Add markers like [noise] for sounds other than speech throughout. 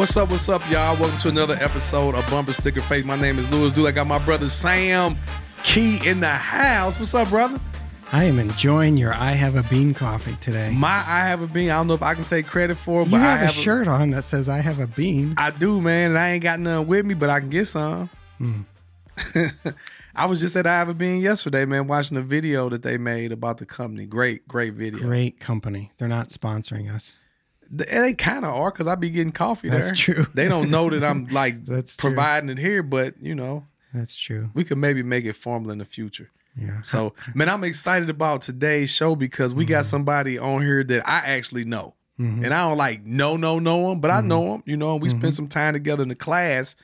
What's up? What's up, y'all? Welcome to another episode of Bumper Sticker Faith. My name is Lewis Dude. I got my brother Sam Key in the house. What's up, brother? I am enjoying your I Have a Bean coffee today. My I have a bean. I don't know if I can take credit for it, you but have I a have a shirt on that says I have a bean. I do, man, and I ain't got none with me, but I can get some. Hmm. [laughs] I was just at I have a bean yesterday, man, watching a video that they made about the company. Great, great video. Great company. They're not sponsoring us. They, kind of are because I be getting coffee there. That's true. They don't know that I'm [laughs] like That's true. providing it here, but you know, That's true. we could maybe make it formal in the future. Yeah. So, man, I'm excited about today's show because we Mm-hmm. got somebody on here that I actually know. And I don't like no, no, know him, but I know him, you know, and we Mm-hmm. spent some time together in the class.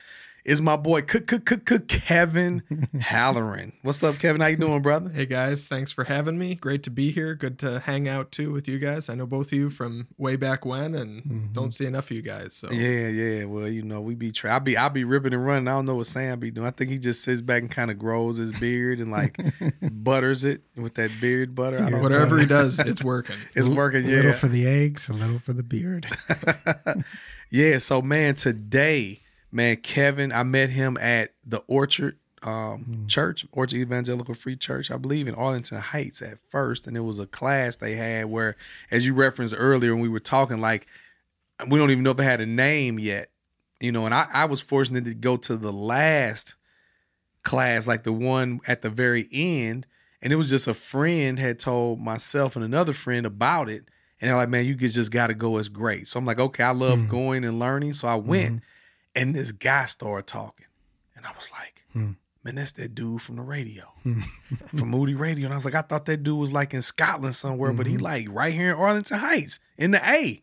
Is my boy Cook Cook Cook Cook Kevin [laughs] Halloran. What's up, Kevin? How you doing, brother? Hey guys, thanks for having me. Great to be here. Good to hang out too with you guys. I know both of you from way back when, and mm-hmm. don't see enough of you guys. So Yeah, yeah. Well, you know, we be try. I be I be ripping and running. I don't know what Sam be doing. I think he just sits back and kind of grows his beard and like [laughs] butters it with that beard butter. I don't know. whatever he does, [laughs] it's working. It's working. Yeah. A little for the eggs, a little for the beard. yeah. So man, today, man, Kevin, I met him at the Orchard um, Hmm. Church, Orchard Evangelical Free Church, I believe in Arlington Heights at first, and it was a class they had where, as you referenced earlier, when we were talking, like we don't even know if it had a name yet, you know. And I, I was fortunate to go to the last class, like the one at the very end, and it was just a friend had told myself and another friend about it, and they're like, "Man, you just got to go. It's great." So I'm like, "Okay, I love going and learning," so I went, and this guy started talking, and I was like. Hmm. Man, that's that dude from the radio, [laughs] hmm. from Moody Radio. And I was like, I thought that dude was like in Scotland somewhere, but he mm-hmm. like right here in Arlington Heights in the A,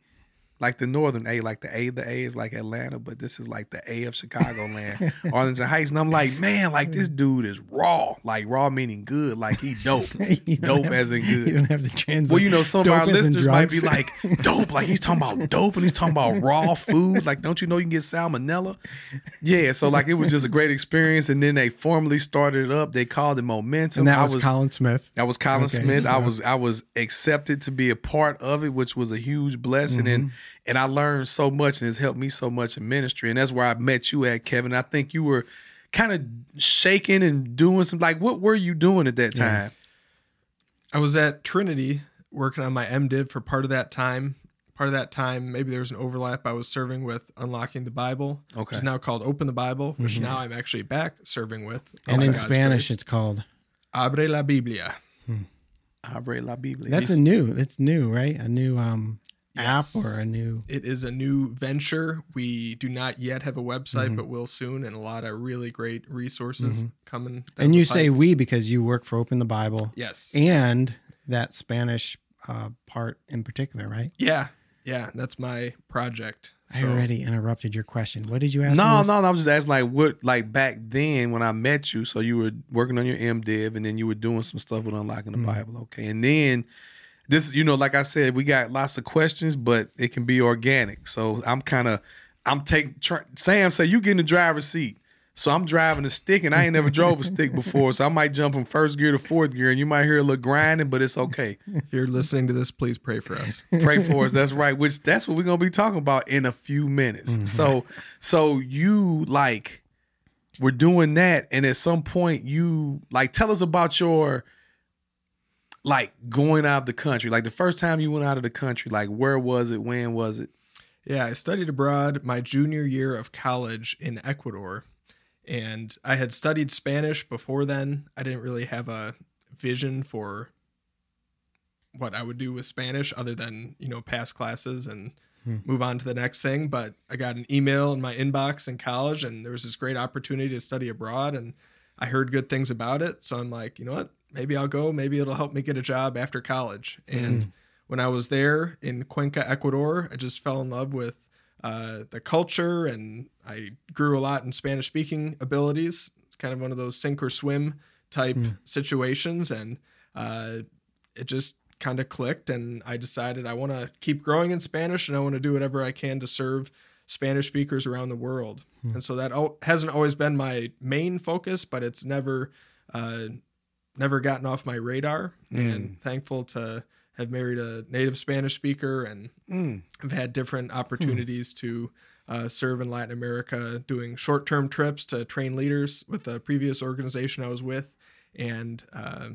like the northern A, like the A. The A is like Atlanta, but this is like the A of Chicagoland, [laughs] Arlington Heights. And I'm like, man, like this dude is raw, like raw meaning good, like he dope, [laughs] dope as in good. You don't have to translate. Well, you know, some of our dope as in listeners might be like, dope, like he's talking about dope and he's talking about raw food. Like, don't you know you can get salmonella? Yeah, so like it was just a great experience. And then they formally started it up. They called it momentum. and that I was, Colin Smith. that was Colin Okay, Smith. I was I was accepted to be a part of it, which was a huge blessing, Mm-hmm. and I learned so much, and it's helped me so much in ministry, and that's where I met you at, Kevin. I think you were kind of shaking and doing some like what were you doing at that time? I was at Trinity working on my MDiv for part of that time. Part of that time, maybe there was an overlap. I was serving with Unlocking the Bible, Okay. which is now called Open the Bible, which now I'm actually back serving with. and in God's Spanish, grace. it's called. Abre la Biblia. Abre la Biblia. That's a new. That's new, right? A new um Yes. app or a new. It is a new venture. We do not yet have a website, Mm-hmm. but will soon, and a lot of really great resources coming. And you say we because you work for Open the Bible yes, and that Spanish uh, part in particular, right? yeah, yeah. That's my project. I already interrupted your question. What did you ask? No, no, no. I was just asking like what like back then when I met you. So you were working on your MDiv and then you were doing some stuff with unlocking the Bible. Okay. And then this, you know, like I said, we got lots of questions, but it can be organic. So I'm kind of I'm taking tr- Sam say you get in the driver's seat. So I'm driving a stick and I ain't never drove a stick before. So I might jump from first gear to fourth gear and you might hear a little grinding, but it's okay. If you're listening to this, please pray for us. Pray for us. That's right. Which that's what we're gonna be talking about in a few minutes. Mm-hmm. So so you like we're doing that, and at some point you like tell us about your like going out of the country. Like the first time you went out of the country, like where was it? When was it? Yeah, I studied abroad my junior year of college in Ecuador. And I had studied Spanish before then. I didn't really have a vision for what I would do with Spanish other than, you know, pass classes and hmm. move on to the next thing. But I got an email in my inbox in college and there was this great opportunity to study abroad and I heard good things about it. So I'm like, you know what? Maybe I'll go. Maybe it'll help me get a job after college. And when I was there in Cuenca, Ecuador, I just fell in love with uh, the culture and I grew a lot in Spanish speaking abilities. It's kind of one of those sink or swim type situations. And uh, it just kind of clicked. And I decided I want to keep growing in Spanish and I want to do whatever I can to serve Spanish speakers around the world. And so that al- hasn't always been my main focus, but it's never, uh, never gotten off my radar. And thankful to have married a native Spanish speaker and Mm. I've had different opportunities to uh, serve in Latin America, doing short term trips to train leaders with the previous organization I was with. And uh,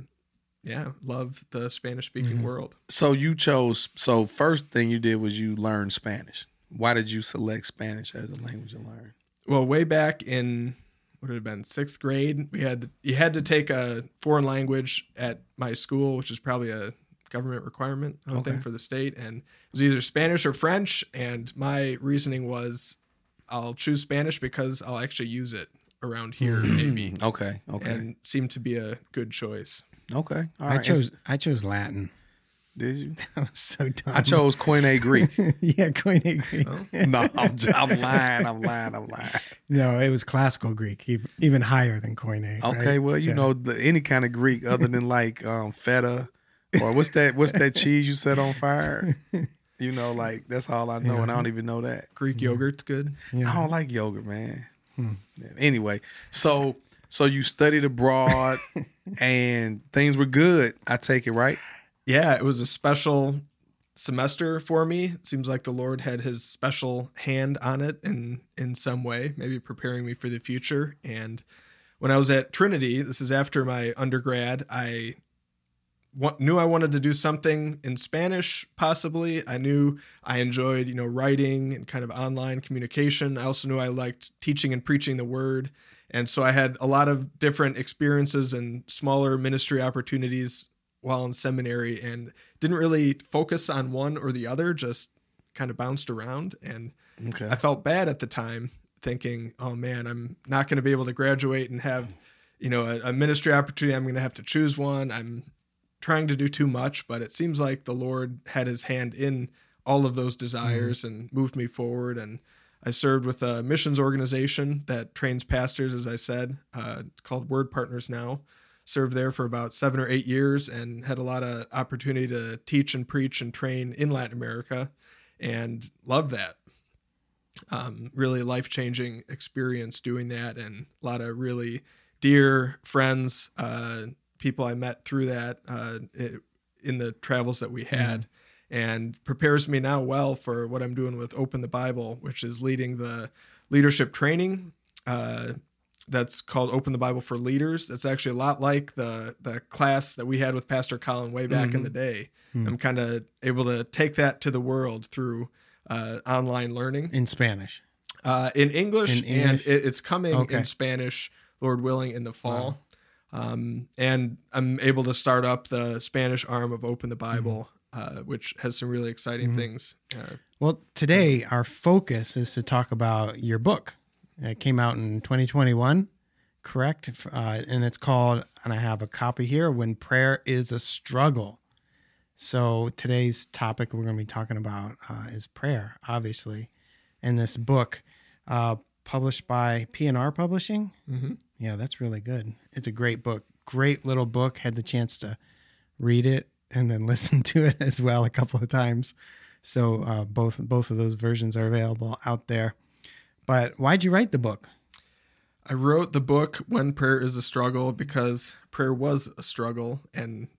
yeah, love the Spanish speaking Mhm. world. So you chose. So first thing you did was you learned Spanish. Why did you select Spanish as a language to learn? Well, way back in would it have been sixth grade, we had you had to take a foreign language at my school, which is probably a government requirement, I would Okay. think, for the state, and it was either Spanish or French. And my reasoning was, I'll choose Spanish because I'll actually use it around here, hmm. maybe, Okay. Okay. and seemed to be a good choice. okay. All I right. chose I chose Latin. Did you? [laughs] I was so dumb. I chose Koine Greek. [laughs] yeah, Koine Greek. Oh. no, I'm, j- I'm lying. I'm lying. I'm lying. No, it was classical Greek, even higher than Koine. Okay, right? well, you Yeah. know, the, any kind of Greek other than [laughs] like um, feta or what's that? What's that cheese you set on fire? You know, like that's all I know, and I don't even know that. Greek yogurt's good. Yeah. I don't like yogurt, man. Hmm. Yeah, Anyway, so so you studied abroad, and things were good. I take it right. Yeah, it was a special semester for me. It seems like the Lord had his special hand on it in in some way, maybe preparing me for the future. And when I was at Trinity, this is after my undergrad, I knew I wanted to do something in Spanish possibly. I knew I enjoyed, you know, writing and kind of online communication. I also knew I liked teaching and preaching the word. And so I had a lot of different experiences and smaller ministry opportunities while in seminary and didn't really focus on one or the other, just kind of bounced around. And Okay. I felt bad at the time, thinking, oh man, I'm not going to be able to graduate and have, you know, a, a ministry opportunity. I'm going to have to choose one. I'm trying to do too much, but it seems like the Lord had his hand in all of those desires and moved me forward. And I served with a missions organization that trains pastors, as I said. Uh, it's called Word Partners now. Served there for about seven or eight years and had a lot of opportunity to teach and preach and train in Latin America and loved that. Um, really life changing experience doing that and a lot of really dear friends, uh, people I met through that uh, it, in the travels that we had and prepares me now well for what I'm doing with Open the Bible, which is leading the leadership training. Uh, that's called Open the Bible for Leaders. It's actually a lot like the the class that we had with Pastor Colin way back in Mhm. the day. Hmm. I'm kind of able to take that to the world through uh, online learning in Spanish. uh, in English, In English? and it, it's coming Okay. in Spanish, Lord willing, in the fall. Um, and I'm able to start up the Spanish arm of Open the Bible, uh, which has some really exciting Mhm. things. Uh, Well, today our focus is to talk about your book. It came out in 2021, correct? Uh, and it's called, and I have a copy here, When Prayer is a Struggle. So today's topic we're going to be talking about uh, is prayer, obviously. And this book, uh, published by P&R Publishing. mhm. Yeah, that's really good. It's a great book. Great little book. Had the chance to read it and then [laughs] listen to it as well a couple of times. So uh, both both of those versions are available out there. But why'd you write the book? I wrote the book When Prayer is a Struggle because prayer was a struggle and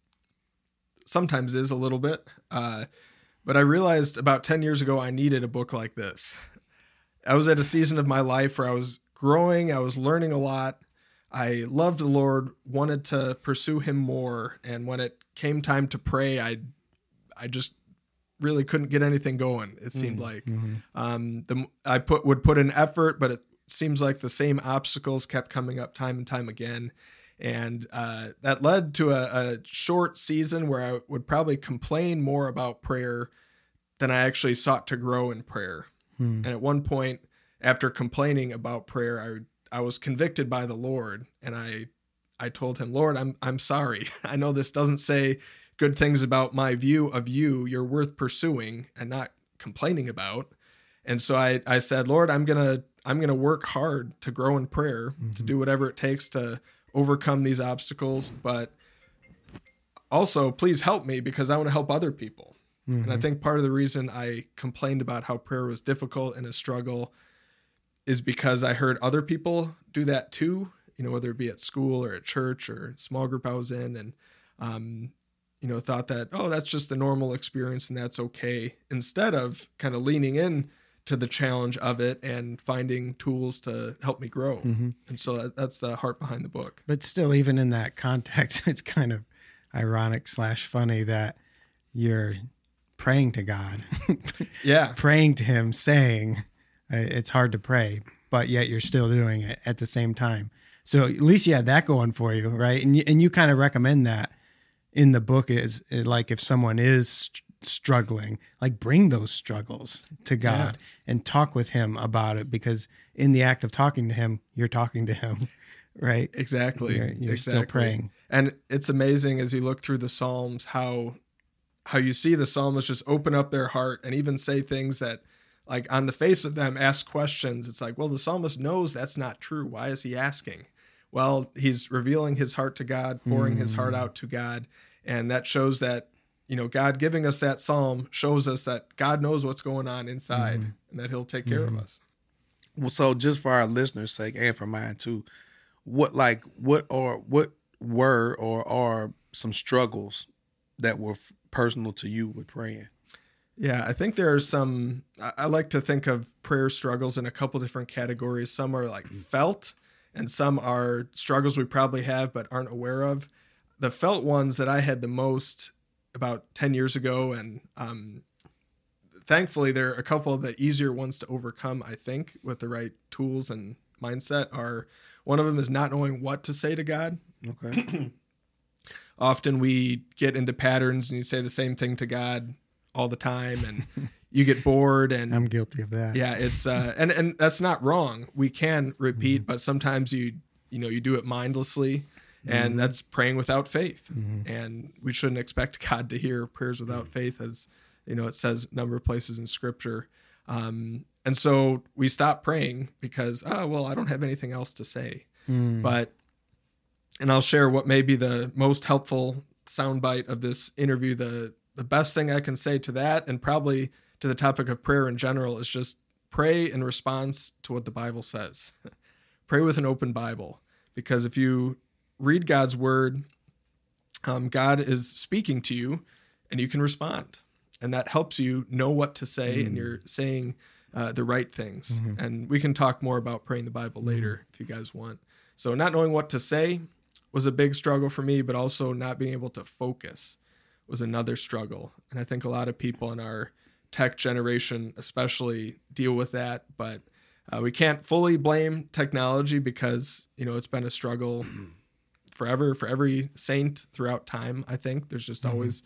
sometimes is a little bit. Uh, but I realized about 10 years ago I needed a book like this. I was at a season of my life where I was growing, I was learning a lot. I loved the Lord, wanted to pursue him more, and when it came time to pray, I I just really couldn't get anything going. It seemed Mm. like um, the I put would put in effort, but it seems like the same obstacles kept coming up time and time again, and uh, that led to a, a short season where I would probably complain more about prayer than I actually sought to grow in prayer. Hmm. And at one point, after complaining about prayer, I I was convicted by the Lord, and I I told him, Lord, I'm I'm sorry. [laughs] I know this doesn't say good things about my view of you. You're worth pursuing and not complaining about. And so I I said, Lord, I'm gonna I'm gonna work hard to grow in prayer, to Mhm. do whatever it takes to overcome these obstacles, but also please help me because I want to help other people. And I Mhm. think part of the reason I complained about how prayer was difficult and a struggle is because I heard other people do that too, you know, whether it be at school or at church or small group I was in, and, um, you know, thought that, oh, that's just the normal experience and that's okay, instead of kind of leaning in to the challenge of it and finding tools to help me grow. Mm-hmm. And so that, that's the heart behind the book. But still, even in that context, [laughs] it's kind of ironic slash funny that you're praying to God, [laughs] Yeah. praying to Him, saying uh, it's hard to pray, but yet you're still doing it at the same time. So at least you had that going for you, right? And you, and you kind of recommend that in the book is is like if someone is st- struggling, like bring those struggles to God and talk with Him about it because in the act of talking to Him, you're talking to Him, [laughs] right? Exactly. You're, you're still praying. And it's amazing as you look through the Psalms how how you see the psalmists just open up their heart and even say things that like on the face of them ask questions. It's like, well, the psalmist knows that's not true. Why is he asking? Well, he's revealing his heart to God, pouring his heart mm. out to God, and that shows that you know God giving us that psalm shows us that God knows what's going on inside mm-hmm. and that he'll take care of mm-hmm. us. Well, so just for our listeners' sake and for mine too, what like what are what were or are some struggles that were f- personal to you with praying? Yeah, I think there are some. I I like to think of prayer struggles in a couple different categories. Some are like mm. felt, and some are struggles we probably have but aren't aware of. The felt ones that I had the most about 10 years ago, and um, thankfully, there are a couple of the easier ones to overcome, I think, with the right tools and mindset. Are one of them is not knowing what to say to God Okay. [clears throat] often we get into patterns and you say the same thing to God all the time and [laughs] you get bored and I'm guilty of that. yeah it's uh and and that's not wrong. We can repeat but sometimes you you know you do it mindlessly and that's praying without faith. And we shouldn't expect [laughs] God to hear prayers without faith as you know it says a number of places in scripture. Um and so we stop praying because oh well I don't have anything else to say. Mm. but and I'll share what may be the most helpful soundbite of this interview. The the best thing I can say to that, and probably to the topic of prayer in general, is just pray in response to what the Bible says. [laughs] pray with an open Bible, because if you read God's word, um, God is speaking to you, and you can respond, and that helps you know what to say, and you're saying uh, the right things. And we can talk more about praying the Bible later if you guys want. So, not knowing what to say was a big struggle for me, but also not being able to focus was another struggle. And I think a lot of people in our tech generation, especially, deal with that. But uh, we can't fully blame technology because, you know, it's been a struggle [clears throat] forever for every saint throughout time. I think there's just always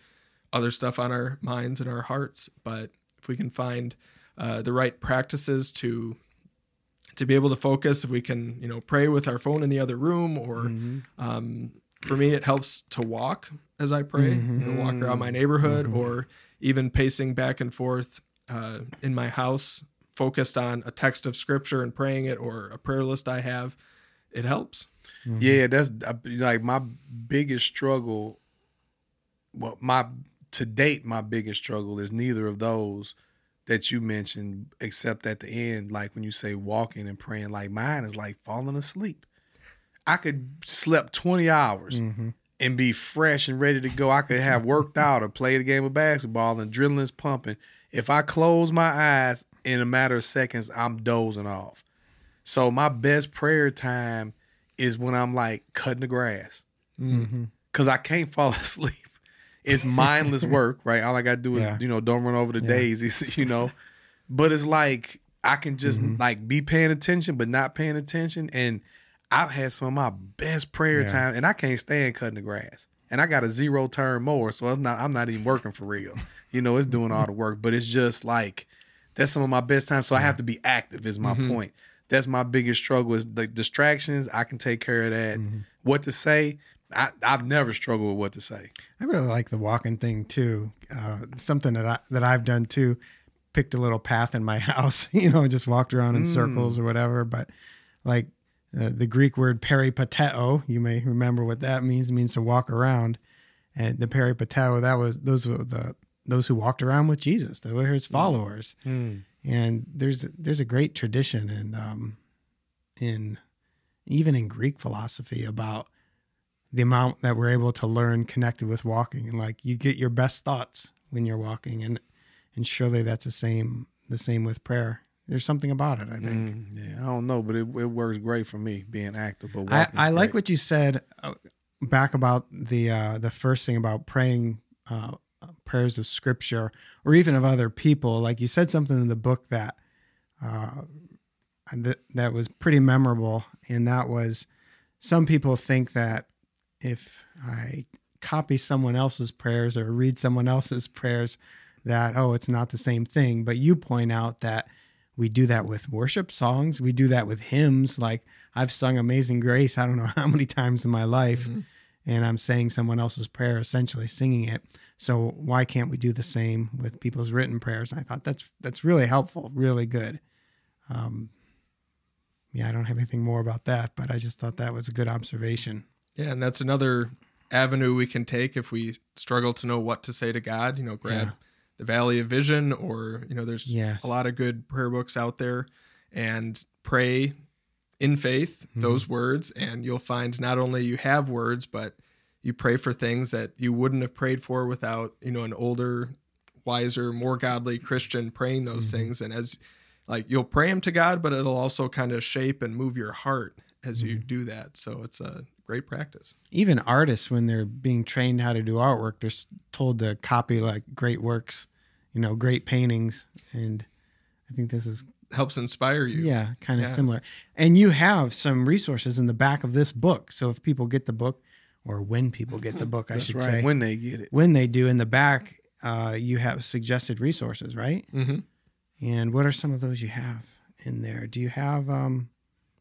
other stuff on our minds and our hearts. But if we can find uh, the right practices to to be able to focus if we can you know pray with our phone in the other room or um, for me it helps to walk as i pray you know, walk around my neighborhood or even pacing back and forth uh, in my house focused on a text of scripture and praying it or a prayer list i have it helps Yeah, that's uh, like my biggest struggle. Well, my to date, my biggest struggle is neither of those that you mentioned, except at the end, like when you say walking and praying. Like mine is like falling asleep. I could sleep twenty hours mm-hmm. and be fresh and ready to go. I could have worked out or played a game of basketball and adrenaline's pumping. If I close my eyes in a matter of seconds, I'm dozing off. So my best prayer time is when I'm like cutting the grass mm-hmm. because I can't fall [laughs] asleep. It's mindless work, right? All I got to do is, Yeah. you know, don't run over the daisies, [laughs] you know. But it's like I can just mm-hmm. like be paying attention, but not paying attention. And I've had some of my best prayer Yeah. time, and I can't stand cutting the grass. And I got a zero turn mower, so it's not. I'm not even working for real. You know, it's doing all the work, but it's just like that's some of my best time. So I have to be active. Is my mm-hmm. point. That's my biggest struggle is the distractions. I can take care of that. Mm-hmm. What to say? I, I've never struggled with what to say. I really like the walking thing too. Uh, something that I that I've done too. Picked a little path in my [laughs] house, you know, just walked around in mm. circles or whatever. But like uh, the Greek word peripateo, you may remember what that means. It means to walk around. And the peripateo, that was those were the those who walked around with Jesus. They were his followers. And there's there's a great tradition in um, in even in Greek philosophy about the amount that we're able to learn connected with walking and like you get your best thoughts when you're walking and and surely that's the same the same with prayer. There's something about it, I think. Mm, yeah, I don't know, but it, it works great for me being active. But I, I like great. what you said uh, back about the uh, the first thing about praying uh, prayers of scripture or even of other people. Like you said something in the book that uh, that that was pretty memorable, and that was some people think that if I copy someone else's prayers or read someone else's prayers, that oh, it's not the same thing. But you point out that we do that with worship songs. We do that with hymns. Like I've sung Amazing Grace, I don't know [laughs] how many times in my life, Mhm. and I'm saying someone else's prayer, essentially singing it. So why can't we do the same with people's written prayers? And I thought that's that's really helpful, really good. Um, yeah, I don't have anything more about that, but I just thought that was a good observation. Yeah, and that's another avenue we can take if we struggle to know what to say to God. You know, grab Yeah. The Valley of Vision, or you know, there's Yes. a lot of good prayer books out there, and pray in faith Mm-hmm. those words, and you'll find not only you have words, but you pray for things that you wouldn't have prayed for without you know an older, wiser, more godly Christian praying those Mm-hmm. things, and as like you'll pray them to God, but it'll also kind of shape and move your heart as you Mm-hmm. do that. So it's a great practice. Even artists, when they're being trained how to do artwork, they're told to copy like great works, you know, great paintings, and I think this is helps inspire you. Yeah, kind of Yeah. similar. And you have some resources in the back of this book. So if people get the book, or when people get the book, I should right. say, when they get it. when they do in the back, uh, you have suggested resources, right? hmm And what are some of those you have in there? Do you have um,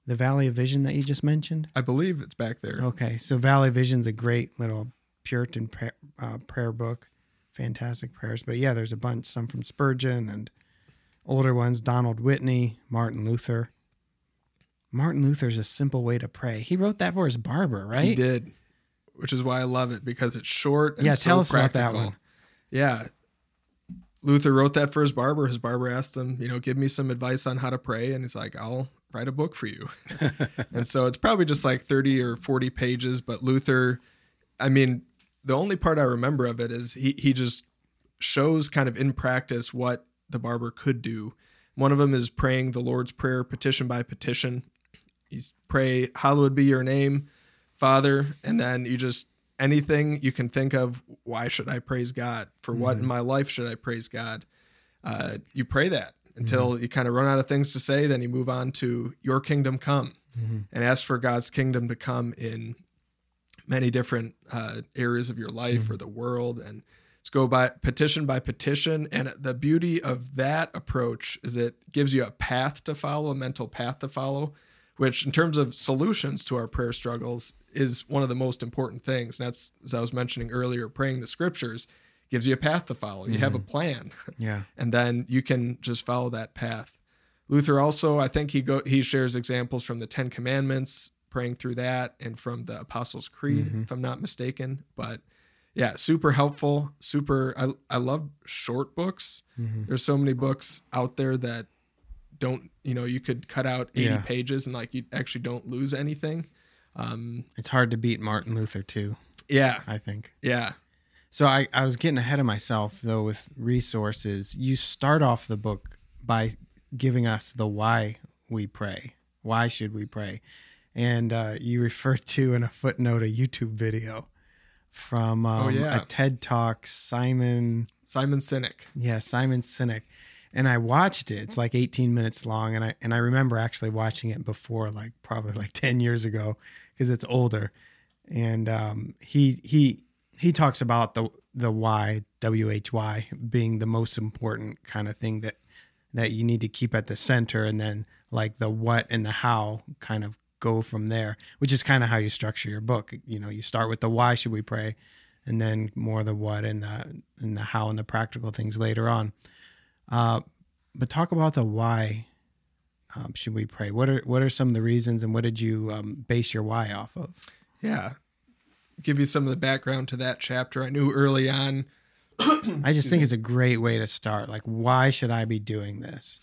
the Valley of Vision that you just mentioned? I believe it's back there. Okay, so Valley of Vision's a great little Puritan prayer, uh, prayer book, fantastic prayers. But yeah, there's a bunch, some from Spurgeon and older ones, Donald Whitney, Martin Luther. Martin Luther's a simple way to pray. He wrote that for his barber, right? He did, which is why I love it because it's short. And Yeah, so tell us about that one. Yeah, Luther wrote that for his barber. His barber asked him, you know, give me some advice on how to pray, and he's like, I'll write a book for you. [laughs] and so it's probably just like thirty or forty pages, but Luther, I mean, the only part I remember of it is he he just shows kind of in practice what the barber could do. One of them is praying the Lord's Prayer petition by petition. He's pray, hallowed be your name, Father, and then you just anything you can think of. Why should I praise God? For what in my life should I praise God? Uh, you pray that until mm-hmm. you kind of run out of things to say. Then you move on to your kingdom come. Mm-hmm. And ask for God's kingdom to come in many different uh, areas of your life or mm-hmm. the world and let's go by petition by petition and the beauty of that approach is it gives you a path to follow a mental path to follow which in terms of solutions to our prayer struggles is one of the most important things. And that's as i was mentioning earlier praying the scriptures gives you a path to follow you have a plan Yeah. [laughs] and then you can just follow that path. Luther also, I think he go he shares examples from the Ten Commandments, praying through that, and from the Apostles' Creed, if I'm not mistaken. But yeah, super helpful. Super. I I love short books. Mm-hmm. There's so many books out there that don't you know you could cut out 80 Yeah. pages and like you actually don't lose anything. Um, It's hard to beat Martin Luther, too, yeah, I think. yeah, So I, I was getting ahead of myself though with resources. You start off the book by giving us the why we pray. Why should we pray? And uh, you refer to in a footnote a YouTube video from um, Oh, yeah. a TED Talk. Simon, Simon Sinek. yeah, Simon Sinek. And I watched it. It's like 18 minutes long, and I and I remember actually watching it before, like probably like 10 years ago, because it's older. And um, he he he talks about the the why W H Y being the most important kind of thing that that you need to keep at the center, and then like the what and the how kind of go from there, which is kind of how you structure your book. You know, you start with the why should we pray, and then more the what and the and the how and the practical things later on. Uh, but talk about the why. Um, should we pray? What are what are some of the reasons, and what did you um, base your why off of? Yeah. Give you some of the background to that chapter. I knew early on I just think it's a great way to start. Like, why should I be doing this?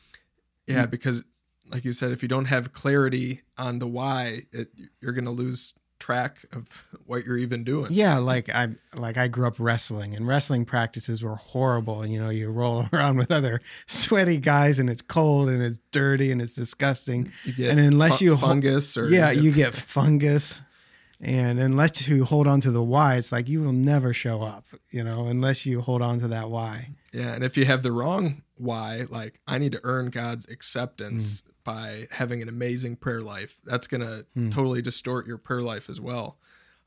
Yeah, mm. because like you said, if you don't have clarity on the why, it, you're going to lose track of what you're even doing. Yeah, like I like I grew up wrestling, and wrestling practices were horrible. And you know, you roll [laughs] around with other sweaty guys, and it's cold, and it's dirty, and it's disgusting. You get and unless fu- you fungus or yeah, you get fungus, and unless you hold on to the why, it's like you will never show up. You know, unless you hold on to that why. Yeah, and if you have the wrong why, like I need to earn God's acceptance by having an amazing prayer life, that's gonna totally distort your prayer life as well.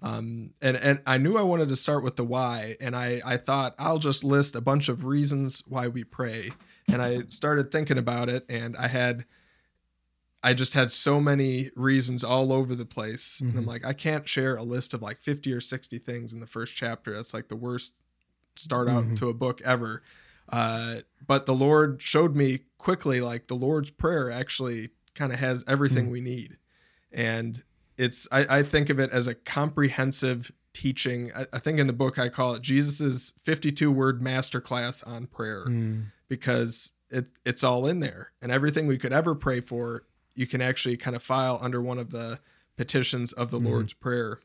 Um, and and I knew I wanted to start with the why, and I I thought I'll just list a bunch of reasons why we pray, and I started thinking about it, and I had. I just had so many reasons all over the place. And I'm mm-hmm. like, I can't share a list of like 50 or 60 things in the first chapter. That's like the worst start out mm-hmm. to a book ever. Uh, but the Lord showed me quickly, like the Lord's Prayer actually kind of has everything mm. we need. And it's, I, I think of it as a comprehensive teaching. I, I think in the book I call it Jesus's 52 word masterclass on prayer mm. because it, it's all in there. And everything we could ever pray for, you can actually kind of file under one of the petitions of the mm-hmm. Lord's Prayer.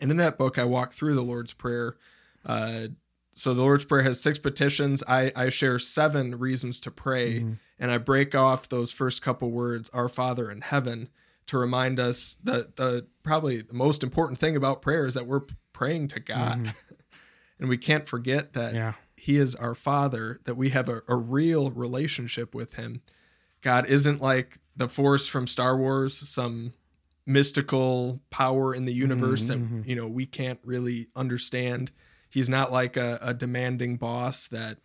And in that book, I walk through the Lord's Prayer. Uh, so the Lord's Prayer has six petitions. I, I share seven reasons to pray, mm-hmm. and I break off those first couple words, "Our Father in Heaven," to remind us that the probably the most important thing about prayer is that we're praying to God, mm-hmm. [laughs] and we can't forget that Yeah. He is our Father, that we have a, a real relationship with Him. God isn't like the Force from Star Wars, some mystical power in the mm-hmm, universe that mm-hmm. you know we can't really understand. He's not like a, a demanding boss that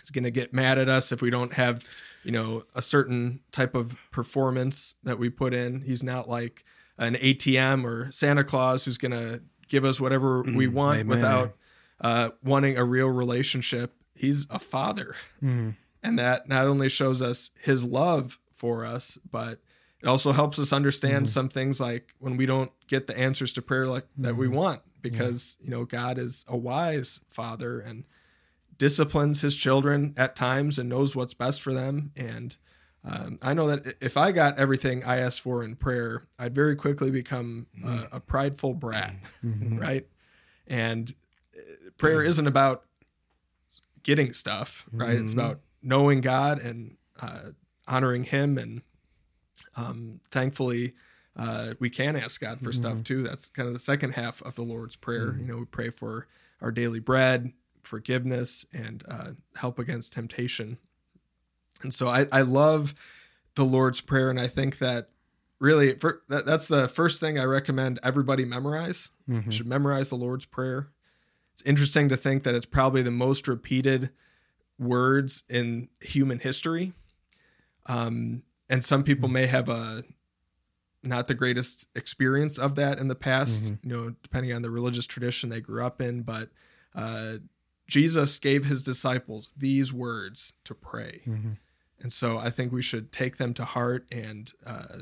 is going to get mad at us if we don't have, you know, a certain type of performance that we put in. He's not like an ATM or Santa Claus who's going to give us whatever mm, we want amen. without uh, wanting a real relationship. He's a father. Mm-hmm. And that not only shows us his love for us, but it also helps us understand mm-hmm. some things like when we don't get the answers to prayer like that we mm-hmm. want. Because you know God is a wise father and disciplines his children at times and knows what's best for them. And um, I know that if I got everything I asked for in prayer, I'd very quickly become a, mm-hmm. a prideful brat, [laughs] right? And uh, prayer isn't about getting stuff, right? It's about knowing God and uh, honoring Him. And um, thankfully, uh, we can ask God for stuff too. That's kind of the second half of the Lord's Prayer. You know, we pray for our daily bread, forgiveness, and uh, help against temptation. And so I, I love the Lord's Prayer, and I think that really for, that, that's the first thing I recommend everybody memorize. You should memorize the Lord's Prayer. It's interesting to think that it's probably the most repeated words in human history. Um, and some people may have a not the greatest experience of that in the past, you know, depending on the religious tradition they grew up in. But uh, Jesus gave his disciples these words to pray. And so I think we should take them to heart. And uh,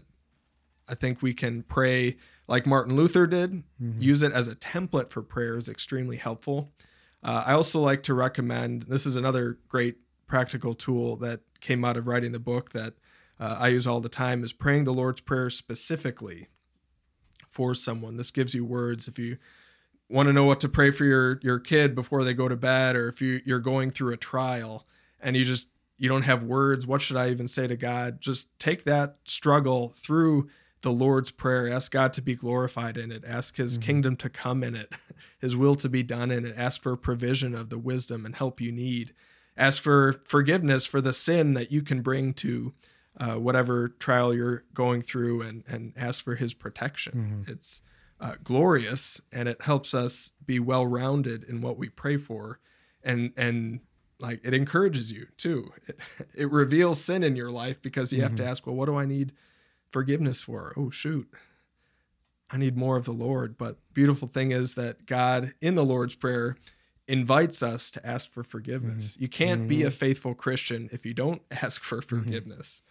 I think we can pray like Martin Luther did, use it as a template for prayer is extremely helpful. Uh, I also like to recommend this is another great practical tool that came out of writing the book that uh, I use all the time is praying the Lord's Prayer specifically for someone. This gives you words if you want to know what to pray for your your kid before they go to bed, or if you you're going through a trial and you just you don't have words. What should I even say to God? Just take that struggle through the Lord's Prayer. Ask God to be glorified in it. Ask His kingdom to come in it, [laughs] His will to be done in it. Ask for provision of the wisdom and help you need. Ask for forgiveness for the sin that you can bring to uh, whatever trial you're going through, and and ask for His protection. It's uh, glorious, and it helps us be well rounded in what we pray for, and and like it encourages you too. It, [laughs] it reveals sin in your life because you have to ask, well, what do I need forgiveness for? Oh shoot, I need more of the Lord. But beautiful thing is that God in the Lord's prayer invites us to ask for forgiveness. Mm-hmm. You can't be a mm-hmm. faithful Christian if you don't [laughs] ask for mm-hmm. forgiveness.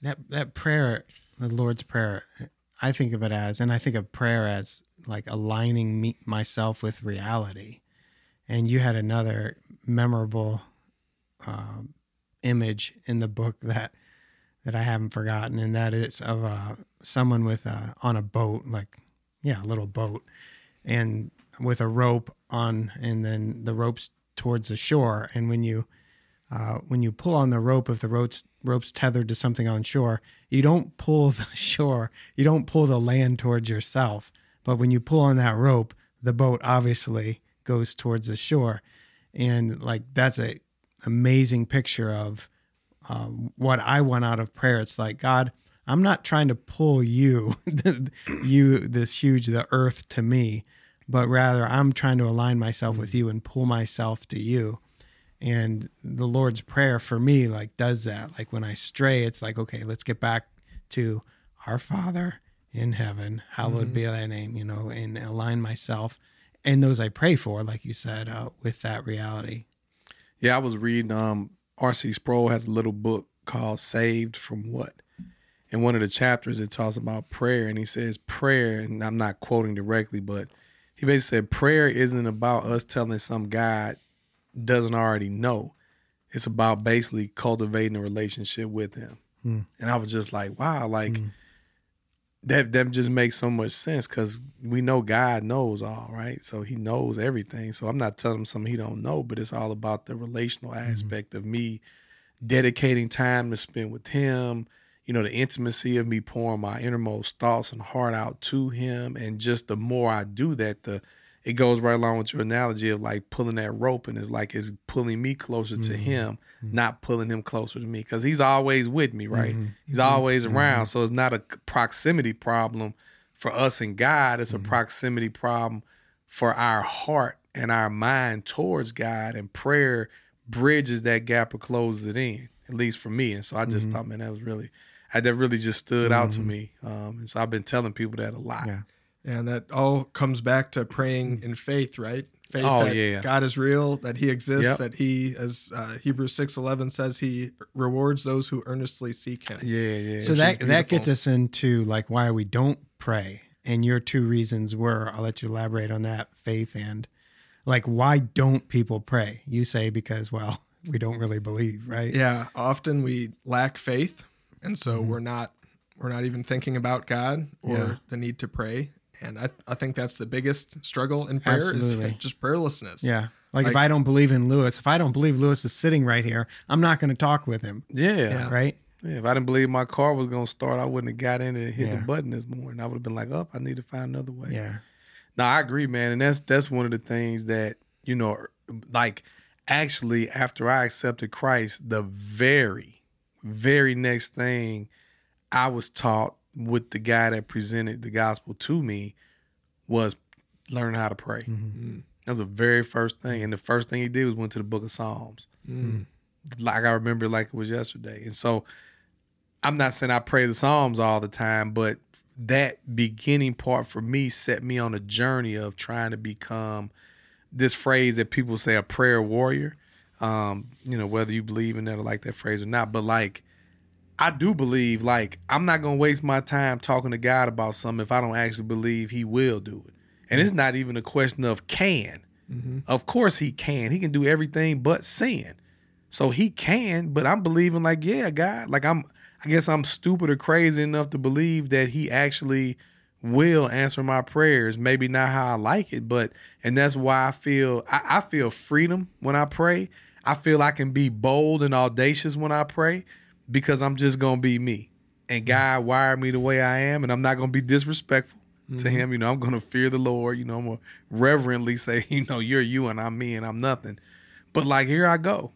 That that prayer, the Lord's prayer, I think of it as, and I think of prayer as like aligning me myself with reality. And you had another memorable um, image in the book that that I haven't forgotten, and that is of uh, someone with uh, on a boat, like yeah, a little boat, and with a rope on, and then the ropes towards the shore. And when you uh, when you pull on the rope, if the rope's rope's tethered to something on shore, you don't pull [laughs] the shore, you don't pull the land towards yourself. But when you pull on that rope, the boat obviously goes towards the shore, and like that's a amazing picture of um, what I want out of prayer. It's like God, I'm not trying to pull you, [laughs] you this huge the earth to me, but rather I'm trying to align myself with you and pull myself to you. And the Lord's prayer for me like does that. Like when I stray, it's like okay, let's get back to our Father in heaven, hallowed mm-hmm. be thy name, you know, and align myself and those I pray for, like you said, uh, with that reality. Yeah, I was reading. Um, R.C. Sproul has a little book called "Saved from What." In one of the chapters, it talks about prayer, and he says prayer, and I'm not quoting directly, but he basically said prayer isn't about us telling some God doesn't already know. It's about basically cultivating a relationship with Him. Hmm. And I was just like, wow, like. Hmm that that just makes so much sense because we know God knows all, right? So He knows everything. So I'm not telling him something He don't know, but it's all about the relational mm-hmm. aspect mm-hmm. of me dedicating time to spend with Him. You know, the intimacy of me pouring my innermost thoughts and heart out to Him, and just the more I do that, the it goes right along with your analogy of like pulling that rope and it's like it's pulling me closer mm-hmm. to him mm-hmm. not pulling him closer to me because he's always with me right mm-hmm. he's always mm-hmm. around so it's not a proximity problem for us and god it's a mm-hmm. proximity problem for our heart and our mind towards god and prayer bridges that gap or closes it in at least for me and so i just mm-hmm. thought man that was really that really just stood out to me um, and so i've been telling people that a lot yeah. And that all comes back to praying in faith, right? Faith oh, that yeah. God is real, that He exists, yep. that He, as uh, Hebrews six eleven says, He rewards those who earnestly seek Him. Yeah, yeah. So that that gets us into like why we don't pray, and your two reasons were. I'll let you elaborate on that. Faith and like why don't people pray? You say because well [laughs] we don't really believe, right? Yeah, often we lack faith, and so mm-hmm. we're not we're not even thinking about God or yeah. the need to pray and I, I think that's the biggest struggle in prayer Absolutely. is [laughs] just prayerlessness. Yeah. Like, like, if I don't believe in Lewis, if I don't believe Lewis is sitting right here, I'm not going to talk with him. Yeah. yeah. Right. Yeah, if I didn't believe my car was going to start, I wouldn't have got in and hit yeah. the button this morning. I would have been like, "Up, oh, I need to find another way." Yeah. No, I agree, man, and that's that's one of the things that you know, like actually after I accepted Christ, the very, very next thing I was taught with the guy that presented the gospel to me was learn how to pray. Mm-hmm. That was the very first thing, and the first thing he did was went to the Book of Psalms. Mm. Like I remember, like it was yesterday. And so, I'm not saying I pray the Psalms all the time, but that beginning part for me set me on a journey of trying to become this phrase that people say a prayer warrior. Um, you know, whether you believe in that or like that phrase or not, but like I do believe like I'm not gonna waste my time talking to God about something if I don't actually believe He will do it. And it's not even a question of can. Mm-hmm. Of course He can. He can do everything but sin. So He can, but I'm believing like yeah, God. Like I'm. I guess I'm stupid or crazy enough to believe that He actually will answer my prayers. Maybe not how I like it, but and that's why I feel I, I feel freedom when I pray. I feel I can be bold and audacious when I pray because I'm just gonna be me. And God wired me the way I am, and I'm not gonna be disrespectful mm-hmm. to Him. You know, I'm gonna fear the Lord. You know, I'm gonna reverently say, [laughs] you know, you're you and I'm me and I'm nothing. But like here I go.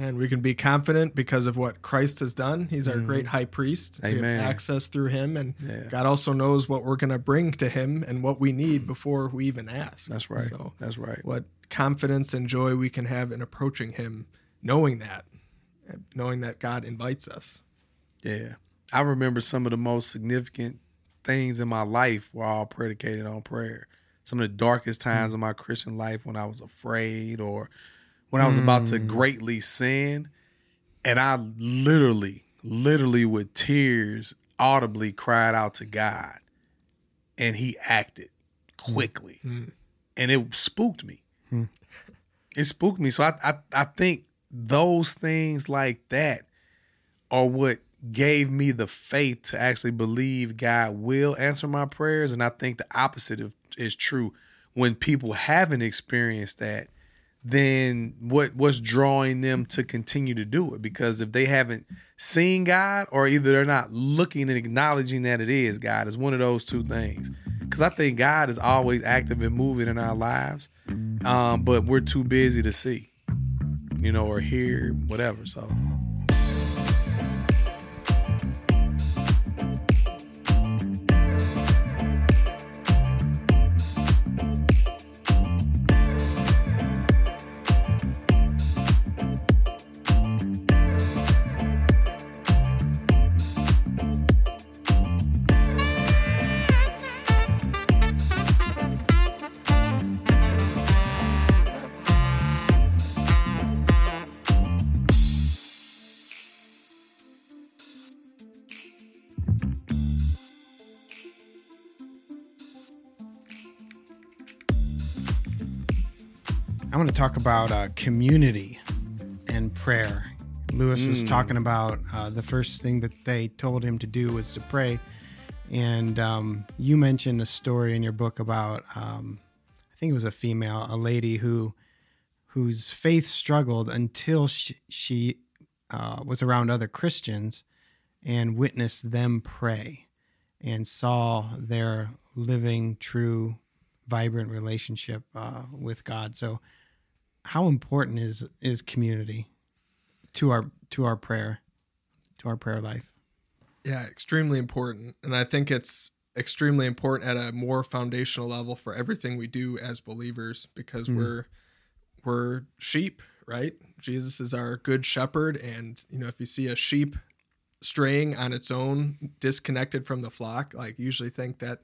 And we can be confident because of what Christ has done. He's our mm-hmm. great high priest. Amen. We have access through him. And yeah. God also knows what we're going to bring to him and what we need before we even ask. That's right. So That's right. What confidence and joy we can have in approaching him, knowing that knowing that God invites us. Yeah. I remember some of the most significant things in my life were all predicated on prayer. Some of the darkest times mm. of my Christian life when I was afraid or when I was mm. about to mm. greatly sin. And I literally, literally with tears audibly cried out to God. And he acted quickly. Mm. And it spooked me. Mm. It spooked me. So I, I I think those things like that are what gave me the faith to actually believe God will answer my prayers. And I think the opposite of, is true. When people haven't experienced that, then what what's drawing them to continue to do it? Because if they haven't seen God, or either they're not looking and acknowledging that it is God, it's one of those two things. Because I think God is always active and moving in our lives, um, but we're too busy to see, you know, or here, whatever. So. Want to talk about uh, community and prayer. Lewis was talking about uh, the first thing that they told him to do was to pray. And um, you mentioned a story in your book about, um, I think it was a female, a lady who whose faith struggled until she, she uh, was around other Christians and witnessed them pray and saw their living, true, vibrant relationship uh, with God. So, how important is is community to our to our prayer, to our prayer life? Yeah, extremely important. And I think it's extremely important at a more foundational level for everything we do as believers because hmm. we're we're sheep, right? Jesus is our good shepherd and you know, if you see a sheep straying on its own, disconnected from the flock, like usually think that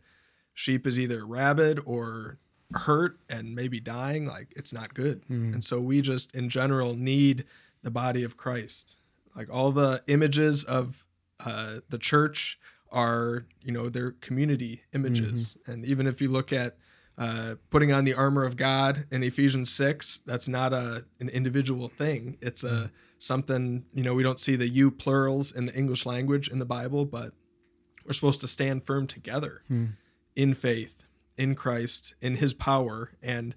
sheep is either rabid or hurt and maybe dying, like it's not good. And so we just in general need the body of Christ. Like all the images of uh, the church are, you know, their community images. And even if you look at uh, putting on the armor of God in Ephesians six, that's not a an individual thing. It's a something you know we don't see the you plurals in the English language in the Bible, but we're supposed to stand firm together in faith, in Christ, in His power. And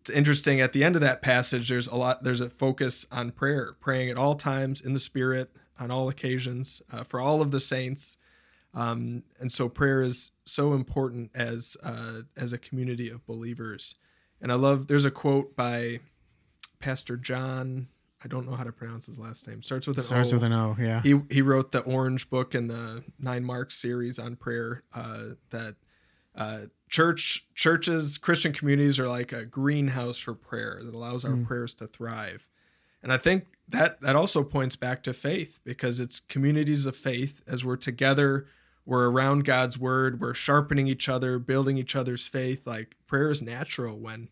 it's interesting at the end of that passage. There's a lot. There's a focus on prayer, praying at all times in the Spirit, on all occasions, uh, for all of the saints. Um, and so prayer is so important as uh, as a community of believers. And I love. There's a quote by Pastor John. I don't know how to pronounce his last name. Starts with an Starts O. with an O. Yeah. He he wrote the Orange Book and the Nine Marks series on prayer. Uh, that uh, church churches Christian communities are like a greenhouse for prayer that allows our prayers to thrive. And I think that that also points back to faith because it's communities of faith as we're together, we're around God's word, we're sharpening each other, building each other's faith. Like prayer is natural when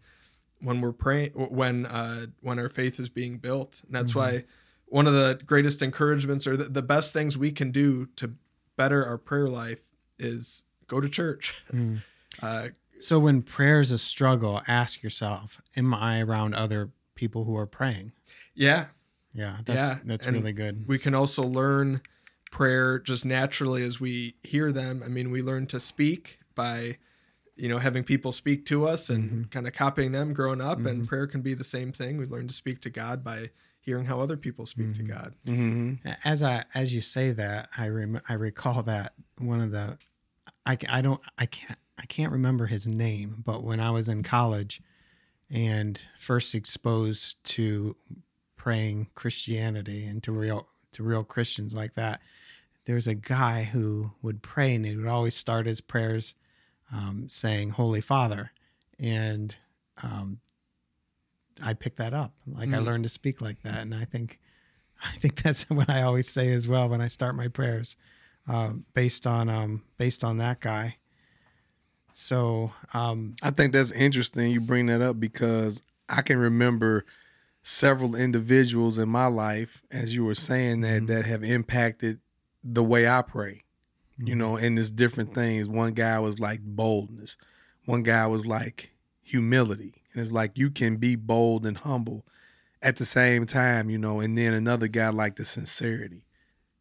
when we're praying when uh when our faith is being built. And that's why one of the greatest encouragements or the, the best things we can do to better our prayer life is go to church. [laughs] Uh, So when prayer is a struggle, ask yourself, am I around other people who are praying? yeah, Yeah, that's Yeah, that's and really good. we can also learn prayer just naturally as we hear them. I mean, we learn to speak by, you know, having people speak to us and kind of copying them growing up. And prayer can be the same thing. We learn to speak to God by hearing how other people speak to God. Mm-hmm. As I as you say that, I rem- I recall that one of the I, I don't I can't I can't remember his name, but when I was in college and first exposed to praying Christianity and to real to real Christians like that, there's a guy who would pray and he would always start his prayers um, saying "Holy Father," and um, I picked that up. Like I learned to speak like that, and I think [laughs] I think that's [laughs] what I always say as well when I start my prayers, uh, based on um, based on that guy. So um, I think that's interesting you bring that up because I can remember several individuals in my life, as you were saying that, that have impacted the way I pray. You know, and there's different things. One guy was like boldness. One guy was like humility. And it's like you can be bold and humble at the same time, you know, and then another guy like the sincerity.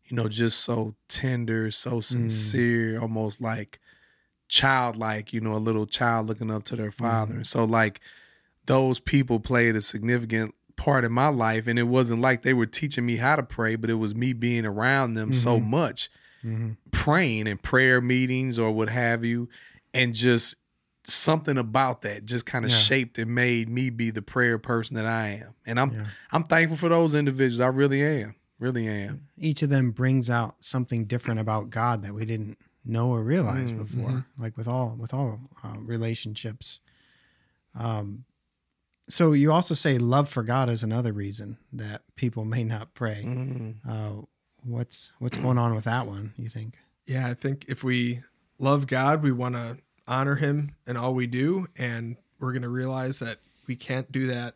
You know, just so tender, so mm. sincere, almost like childlike, you know, a little child looking up to their father. And so like those people played a significant part in my life and it wasn't like they were teaching me how to pray, but it was me being around them so mm-hmm. much mm-hmm. praying in prayer meetings or what have you and just something about that just kind of Yeah. shaped and made me be the prayer person that I am. And I'm Yeah. I'm thankful for those individuals. I really am. Really am. Each of them brings out something different about God that we didn't know or realize before. Like with all with all uh, relationships. Um, so you also say love for God is another reason that people [laughs] may not pray. Mm. Uh, what's what's going on with that one? You think? Yeah, I think if we love God, we want to honor him in all we do. And we're going to realize that we can't do that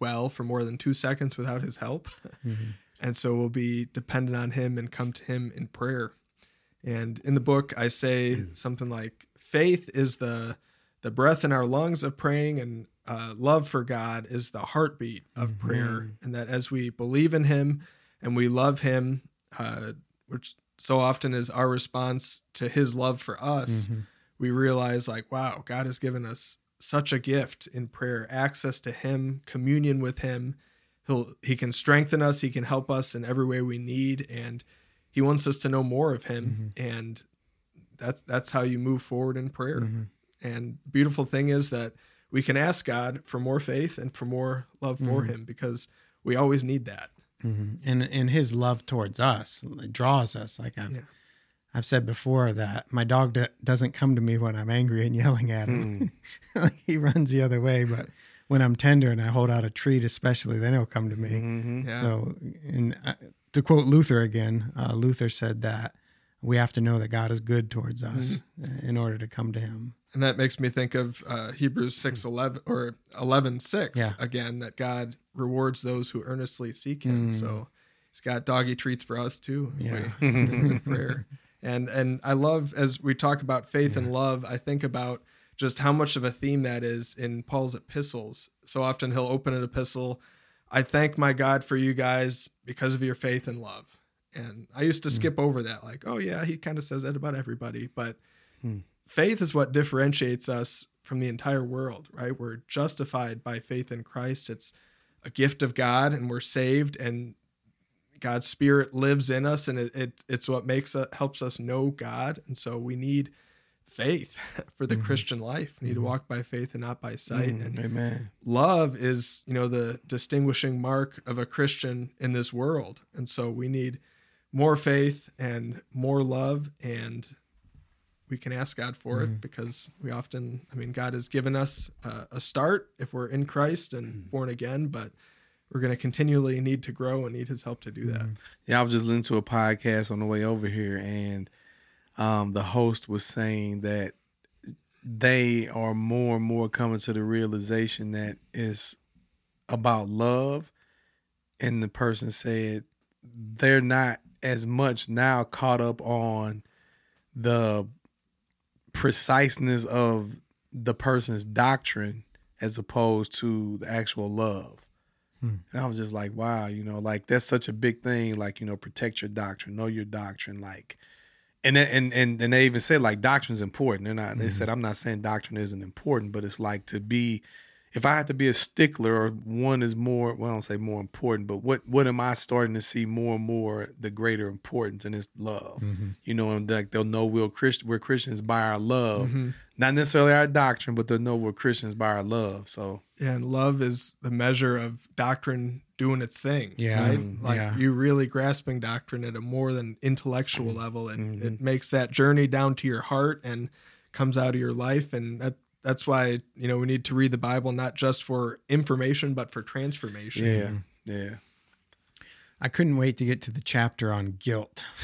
well for more than two seconds without his help. And so we'll be dependent on him and come to him in prayer. And in the book, I say something like faith is the the breath in our lungs of praying and uh, love for God is the heartbeat of prayer. And that as we believe in him and we love him, uh, which so often is our response to his love for us, we realize like, wow, God has given us such a gift in prayer, access to him, communion with him. He'll he can strengthen us, he can help us in every way we need, and he wants us to know more of him. Mm-hmm. And that's that's how you move forward in prayer. Mm-hmm. And beautiful thing is that we can ask God for more faith and for more love for mm-hmm. him because we always need that. Mhm. And and His love towards us draws us. Like I've Yeah. I've said before that my dog d- doesn't come to me when I'm angry and yelling at him. Hmm. [laughs] like he runs the other way, but when I'm tender and I hold out a treat, especially, then he'll come to me. Mm-hmm. Yeah. So, and uh, to quote Luther again, uh, Luther said that we have to know that God is good towards us Mm-hmm. in order to come to Him. And that makes me think of uh, Hebrews 6 11 or 11 6 Yeah. again, that God rewards those who earnestly seek him. So he's got doggy treats for us too. Yeah. [laughs] we bring prayer. And, and I love, as we talk about faith and love, I think about just how much of a theme that is in Paul's epistles. So often he'll open an epistle. I thank my God for you guys because of your faith and love. And I used to hmm. skip over that, like, oh, yeah, he kind of says that about everybody. But hmm. faith is what differentiates us from the entire world, right? We're justified by faith in Christ. It's a gift of God, and we're saved, and God's Spirit lives in us, and it, it it's what makes us helps us know God. And so we need faith [laughs] for the mm-hmm. Christian life. We need to mm-hmm. walk by faith and not by sight. Mm, and Amen. love is you know the distinguishing mark of a christian in this world. And so we need more faith and more love and we can ask god for it mm-hmm. because we often i mean god has given us uh, a start if we're in christ and mm. born again but we're going to continually need to grow and need his help to do that. Yeah, I was just listening to a podcast on the way over here, and um, the host was saying that they are more and more coming to the realization that it's about love. And the person said they're not as much now caught up on the preciseness of the person's doctrine as opposed to the actual love. And I was just like, wow, you know, like that's such a big thing. Like, you know, protect your doctrine, know your doctrine. Like, and and and and they even said like doctrine's important. They're not. They said mm-hmm. I'm not saying doctrine isn't important, but it's like to be. If I had to be a stickler, or one is more, well, I don't say more important, but what what am I starting to see more and more the greater importance, and it's love. Mm-hmm. You know, and like they'll know we're Christ, we're Christians by our love, mm-hmm. not necessarily our doctrine, but they'll know we're Christians by our love. So and love is the measure of doctrine doing its thing. Yeah, Right? mm, Like yeah. you really grasping doctrine at a more than intellectual Mm-hmm. level. It it makes that journey down to your heart and comes out of your life. And that that's why, you know, we need to read the Bible not just for information, but for transformation. yeah, yeah. I couldn't wait to get to the chapter on guilt. [laughs]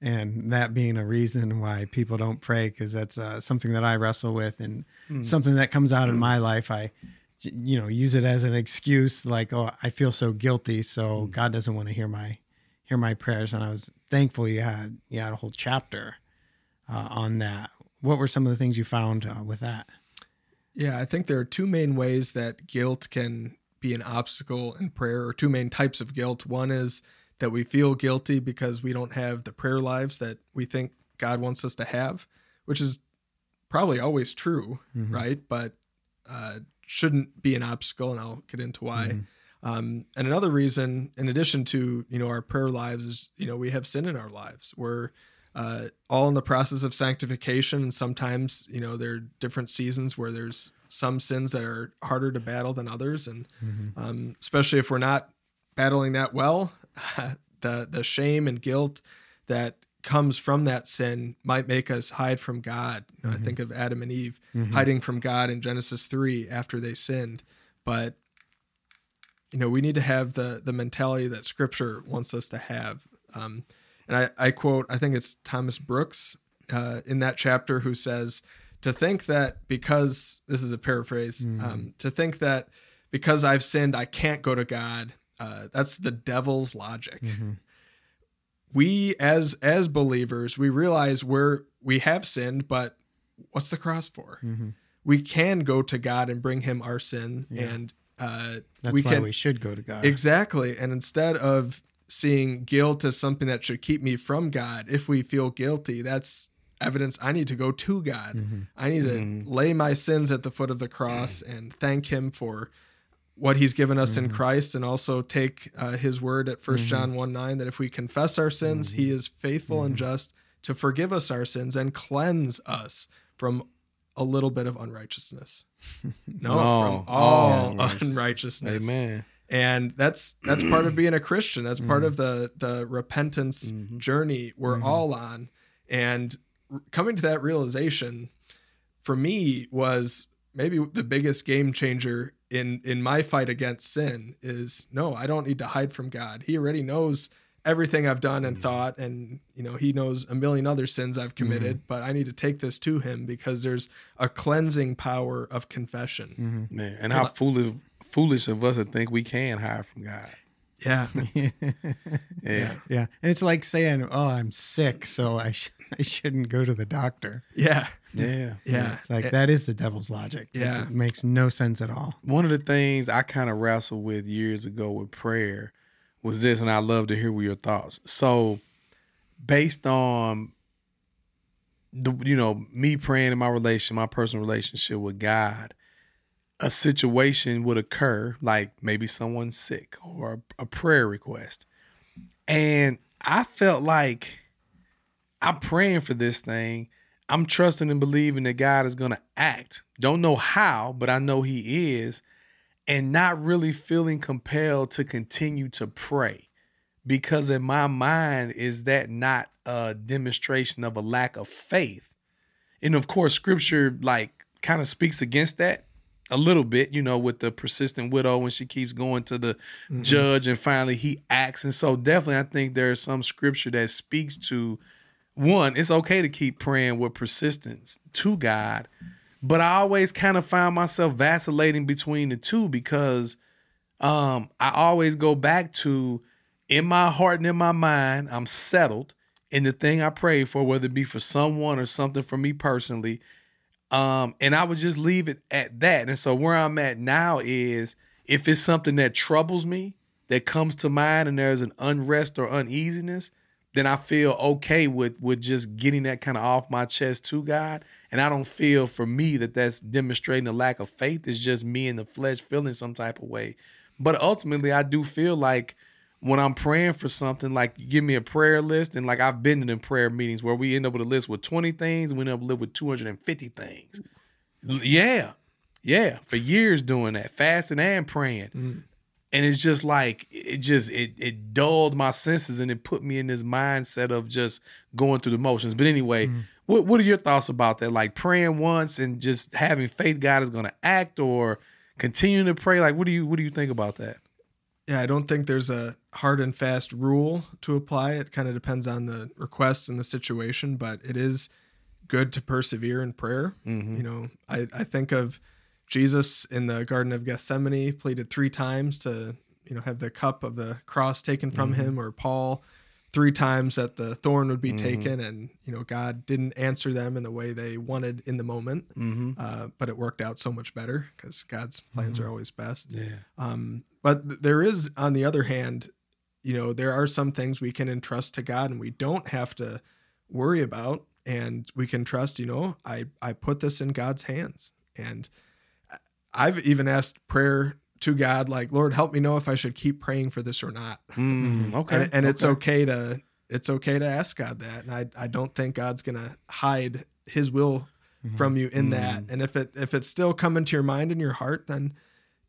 And that being a reason why people don't pray, because that's uh, something that I wrestle with and something that comes out in my life. I, you know, use it as an excuse, like, oh, I feel so guilty, so God doesn't want to hear my hear my prayers. And I was thankful you had you had a whole chapter uh, on that. What were some of the things you found uh, with that? Yeah, I think there are two main ways that guilt can be an obstacle in prayer, or two main types of guilt. One is that we feel guilty because we don't have the prayer lives that we think God wants us to have, which is probably always true, Mhm. right? But uh, shouldn't be an obstacle, and I'll get into why. Mhm. Um, and another reason, in addition to you know our prayer lives, is you know we have sin in our lives. We're uh, all in the process of sanctification, and sometimes you know there are different seasons where there's some sins that are harder to battle than others, and Mhm. um, especially if we're not battling that well, [laughs] the the shame and guilt that comes from that sin might make us hide from God. You know, I think of Adam and Eve Mhm. hiding from God in Genesis three after they sinned, but you know we need to have the the mentality that Scripture wants us to have. Um, and I, I quote, I think it's Thomas Brooks uh, in that chapter who says, "To think that because this is a paraphrase, um, to think that because I've sinned, I can't go to God. Uh, that's the devil's logic. Mhm. We as as believers, we realize we're we have sinned, but what's the cross for? Mhm. We can go to God and bring Him our sin, Yeah. and uh, That's we why can we should go to God. Exactly. And instead of seeing guilt as something that should keep me from God, if we feel guilty, that's evidence I need to go to God. Mhm. I need to Mhm. lay my sins at the foot of the cross and thank Him for what He's given us in mm-hmm. Christ, and also take uh, His word at First mm-hmm. John 1 9 that if we confess our sins, He mm-hmm. is faithful and just to forgive us our sins and cleanse us from a little bit of unrighteousness. No, [laughs] No, from all all unrighteousness. unrighteousness. Amen. and that's that's part of being a christian. That's part mm. of the the repentance Mhm. journey we're all on. And r- coming to that realization for me was maybe the biggest game changer in in my fight against sin is no i don't need to hide from god he already knows everything i've done and thought and you know he knows a million other sins i've committed but i need to take this to him because there's a cleansing power of confession Mhm. Man, and how foolish foolish of us to think we can hide from God. yeah [laughs] [laughs] Yeah. yeah. And it's like saying, "Oh, I'm sick, so I sh- [laughs] I shouldn't go to the doctor." yeah Yeah. yeah It's like that is the devil's logic. Yeah. It makes no sense at all. One of the things I kind of wrestled with years ago with prayer was this, and I love to hear what your thoughts. So, based on the you know me praying in my relation, my personal relationship with God, a situation would occur, like maybe someone's sick or a prayer request, and I felt like I'm praying for this thing. I'm trusting and believing that God is going to act. Don't know how, but I know He is, and not really feeling compelled to continue to pray because in my mind, is that not a demonstration of a lack of faith? And of course, Scripture like kind of speaks against that a little bit, you know, with the persistent widow when she keeps going to the judge and finally he acts. And so, definitely, I think there's some Scripture that speaks to one, it's okay to keep praying with persistence to God, but I always kind of find myself vacillating between the two because um, I always go back to in my heart and in my mind, I'm settled in the thing I pray for, whether it be for someone or something for me personally. Um, and I would just leave it at that. And so where I'm at now is if it's something that troubles me, that comes to mind and there's an unrest or uneasiness, then I feel okay with with just getting that kind of off my chest to God. And I don't feel for me that that's demonstrating a lack of faith. It's just me in the flesh feeling some type of way. But ultimately, I do feel like when I'm praying for something, like give me a prayer list, and like I've been in prayer meetings where we end up with a list with 20 things, and we end up live with 250 things. Yeah. Yeah. For years doing that, fasting and praying. Mm. And it's just like it just it it dulled my senses and it put me in this mindset of just going through the motions. But anyway, what what are your thoughts about that? Like praying once and just having faith God is gonna act or continuing to pray? Like what do you what do you think about that? Yeah, I don't think there's a hard and fast rule to apply. It kind of depends on the request and the situation, but it is good to persevere in prayer. Mhm. You know, I, I think of Jesus in the Garden of Gethsemane pleaded three times to, you know, have the cup of the cross taken from him, or Paul three times that the thorn would be taken, and you know, God didn't answer them in the way they wanted in the moment, Mm-hmm. uh, but it worked out so much better because God's plans are always best. Yeah. Um, but there is, on the other hand, you know, there are some things we can entrust to God and we don't have to worry about. And we can trust, you know, I, I put this in God's hands. And I've even asked prayer to God, like, Lord, help me know if I should keep praying for this or not. Mm, okay. And, and it's okay. okay to it's okay to ask God that. And I, I don't think God's gonna hide his will from you in that. And if it if it's still coming to your mind and your heart, then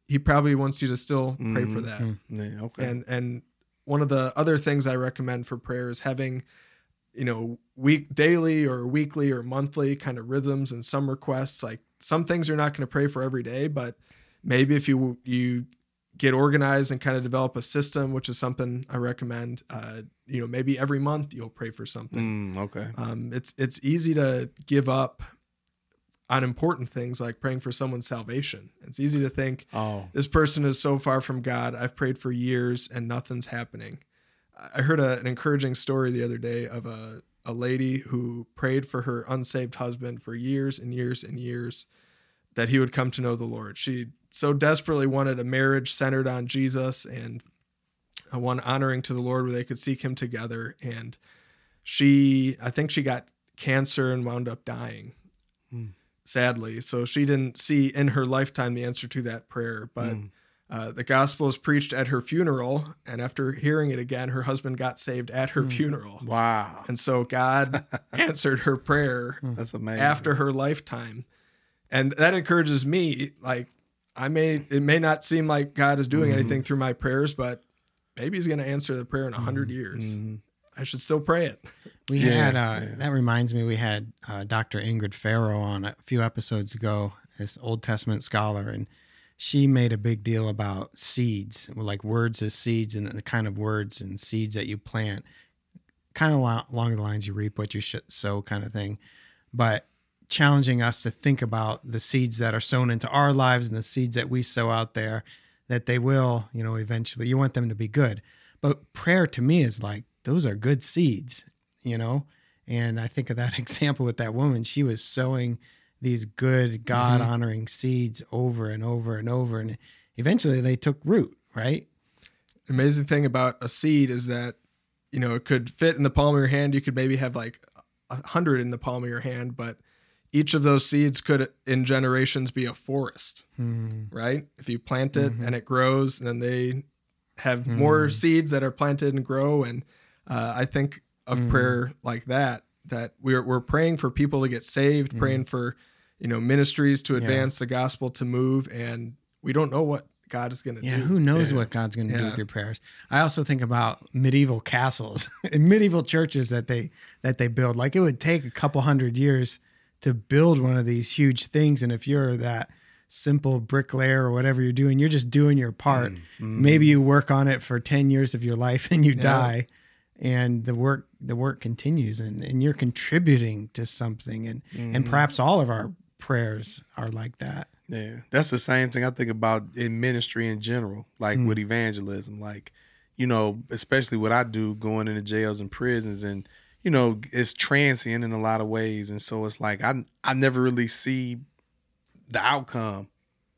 he probably wants you to still pray for Mhm. that. Yeah, okay. And and one of the other things I recommend for prayer is having, you know, week daily or weekly or monthly kind of rhythms and some requests. Like some things you're not going to pray for every day, but maybe if you you get organized and kind of develop a system, which is something I recommend. Uh, you know, maybe every month you'll pray for something. Mm, okay. Um, it's it's easy to give up on important things like praying for someone's salvation. It's easy to think Oh. this person is so far from God. I've prayed for years and nothing's happening. I heard a, an encouraging story the other day of a, a lady who prayed for her unsaved husband for years and years and years that he would come to know the Lord. She so desperately wanted a marriage centered on Jesus and a one honoring to the Lord where they could seek him together. And she, I think she got cancer and wound up dying Hmm. sadly. So she didn't see in her lifetime the answer to that prayer. But Mm. Uh, the gospel is preached at her funeral. And after hearing it again, her husband got saved at her funeral. Wow. And so God [laughs] answered her prayer That's amazing. after her lifetime. And that encourages me. Like, I may, it may not seem like God is doing anything through my prayers, but maybe He's going to answer the prayer in a 100 years. Mhm. I should still pray it. We Yeah, had uh, yeah. that reminds me we had uh, Dr. Ingrid Faro on a few episodes ago, this Old Testament scholar, and she made a big deal about seeds, like words as seeds, and the kind of words and seeds that you plant, kind of along the lines you reap what you sow, kind of thing, but challenging us to think about the seeds that are sown into our lives and the seeds that we sow out there, that they will, you know, eventually. You want them to be good, but prayer to me is like those are good seeds you know? And i think of that [laughs] example with that woman. She was sowing these good god honoring seeds over and over and over and eventually they took root right amazing thing about a seed is that you know it could fit in the palm of your hand you could maybe have like a hundred in the palm of your hand but each of those seeds could in generations be a forest Hmm. right if you plant it and it grows and then they have Hmm. more seeds that are planted and grow and uh, i think of Hmm. prayer like that that we're, we're praying for people to get saved praying for you know ministries to Hmm. Yeah. advance the gospel to move and we don't know what god is going to do. yeah do who knows Yeah. what god's going to do with your prayers i also think about medieval castles [laughs] and medieval churches that they that they build like it would take a couple hundred years to build one of these huge things and if you're that simple bricklayer or whatever you're doing you're just doing your part maybe you work on it for 10 years of your life and you Yeah. die and the work the work continues and, and you're contributing to something and and mm-hmm. perhaps all of our prayers are like that Yeah, that's the same thing I think about in ministry in general, like mm. with evangelism. Like, you know, especially what I do going into jails and prisons, and you know, it's transient in a lot of ways, and so it's like I I never really see the outcome,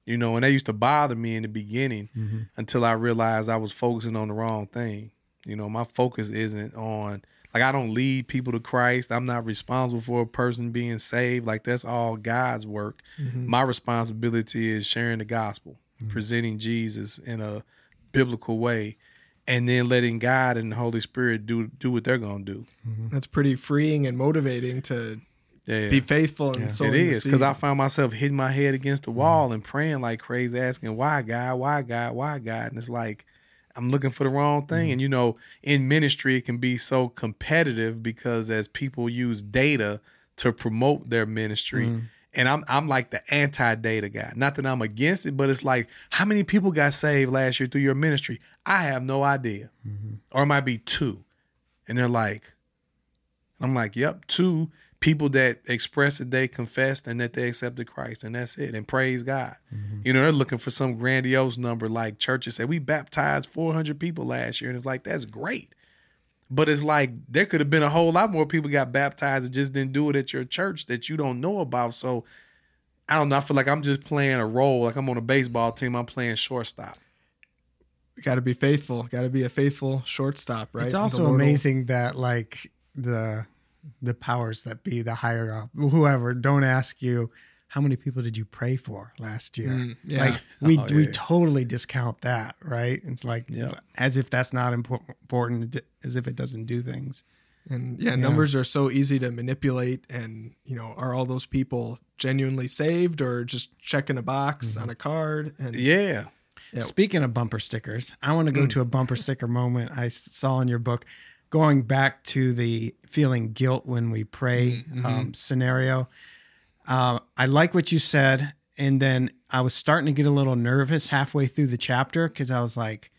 you know, and that used to bother me in the beginning mm-hmm. until I realized I was focusing on the wrong thing. You know, my focus isn't on like I don't lead people to Christ. I'm not responsible for a person being saved. Like that's all God's work. Mm-hmm. My responsibility is sharing the gospel, mm-hmm. presenting Jesus in a biblical way, and then letting God and the Holy Spirit do do what they're gonna do. Mm-hmm. That's pretty freeing and motivating to Yeah. be faithful and sowing It the is because. I found myself hitting my head against the wall and praying like crazy, asking why God, why God, why God, and it's like I'm looking for the wrong thing. Mm-hmm. And you know, in ministry, it can be so competitive because as people use data to promote their ministry, mm-hmm. and I'm I'm like the anti-data guy. Not that I'm against it, but it's like how many people got saved last year through your ministry? I have no idea, mm-hmm. or it might be two, and they're like, I'm like, yep, two people that expressed that they confessed and that they accepted Christ, and that's it. And praise God. Mm-hmm. You know, they're looking for some grandiose number like churches said, we baptized 400 people last year. And it's like, that's great. But it's like there could have been a whole lot more people got baptized and just didn't do it at your church that you don't know about. So I don't know. I feel like I'm just playing a role. Like I'm on a baseball team, I'm playing shortstop. got to be faithful. Got to be a faithful shortstop, right? It's also amazing that like the the powers that be, the higher up, whoever, don't ask you how many people did you pray for last year. Mm, yeah. Like we Oh, we yeah. totally discount that, right? It's like Yeah. as if that's not important, as if it doesn't do things. And yeah, numbers are so easy to manipulate. And, you know, are all those people genuinely saved or just checking a box Mm-hmm. on a card? And Yeah. Yeah. Speaking of bumper stickers, I want to go to a bumper sticker moment I saw in your book, going back to the feeling guilt when we pray Mm-hmm. um, scenario. Uh, I like what you said, and then I was starting to get a little nervous halfway through the chapter because I was like,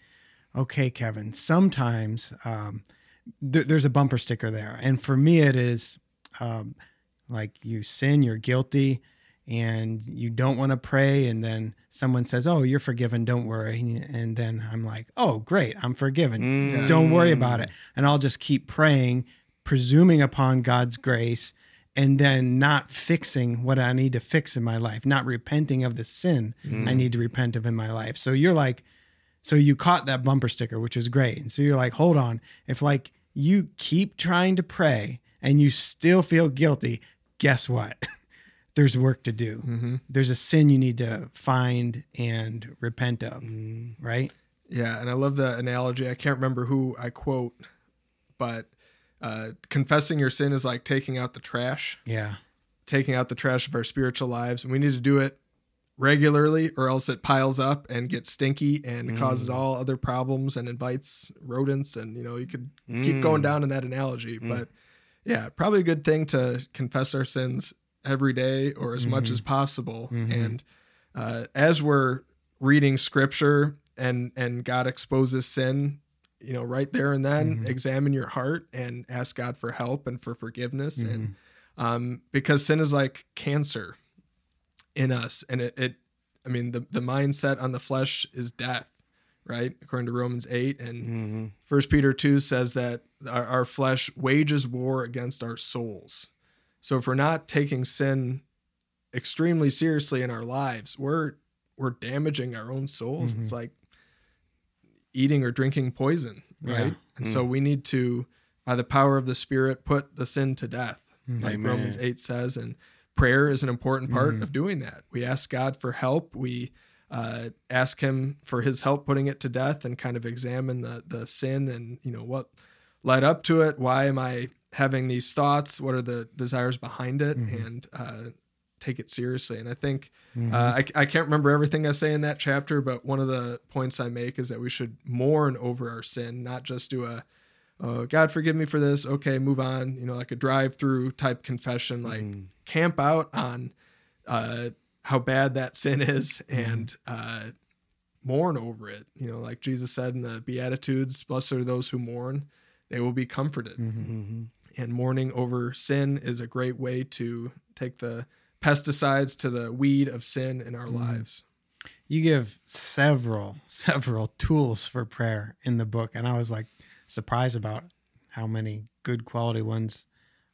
"Okay, Kevin, sometimes um, th- there's a bumper sticker there, and for me, it is um, like you sin, you're guilty." And you don't want to pray and then someone says oh you're forgiven don't worry and then i'm like oh great i'm forgiven Mm. don't worry about it and i'll just keep praying presuming upon god's grace and then not fixing what i need to fix in my life not repenting of the sin i need to repent of in my life. So you're like so you caught that bumper sticker which is great and so you're like hold on if like you keep trying to pray and you still feel guilty guess what [laughs] there's work to do. Mm-hmm. There's a sin you need to find and repent of, Mm. right? Yeah, and I love the analogy. I can't remember who I quote, but uh, confessing your sin is like taking out the trash, Yeah. taking out the trash of our spiritual lives. And we need to do it regularly, or else it piles up and gets stinky and causes all other problems and invites rodents. And, you know, you could keep going down in that analogy. But yeah, probably a good thing to confess our sins every day or as much as possible. And uh, as we're reading scripture and and God exposes sin, you know, right there and then, examine your heart and ask God for help and for forgiveness. And um, because sin is like cancer in us, and it, it I mean, the the mindset on the flesh is death, right? According to Romans eight and Mm-hmm. First Peter two says that our, our flesh wages war against our souls. So if we're not taking sin extremely seriously in our lives, we're we're damaging our own souls. It's mm-hmm. like eating or drinking poison, right? Yeah. And so mm. we need to, by the power of the Spirit, put the sin to death, mm-hmm. like Amen. Romans eight says. And prayer is an important part mm-hmm. of doing that. We ask God for help. We uh, ask Him for His help putting it to death, and kind of examine the the sin and you know what led up to it. Why am I having these thoughts? What are the desires behind it? And uh, take it seriously. And I think uh, I, I can't remember everything I say in that chapter, but one of the points I make is that we should mourn over our sin, not just do a oh, God forgive me for this. Okay, move on. You know, like a drive-through type confession. Like camp out on uh, how bad that sin is and uh, mourn over it. You know, like Jesus said in the Beatitudes, "Blessed are those who mourn; they will be comforted." Mm-hmm. And mourning over sin is a great way to take the pesticides to the weed of sin in our lives. You give several, several tools for prayer in the book. And I was like surprised about how many good quality ones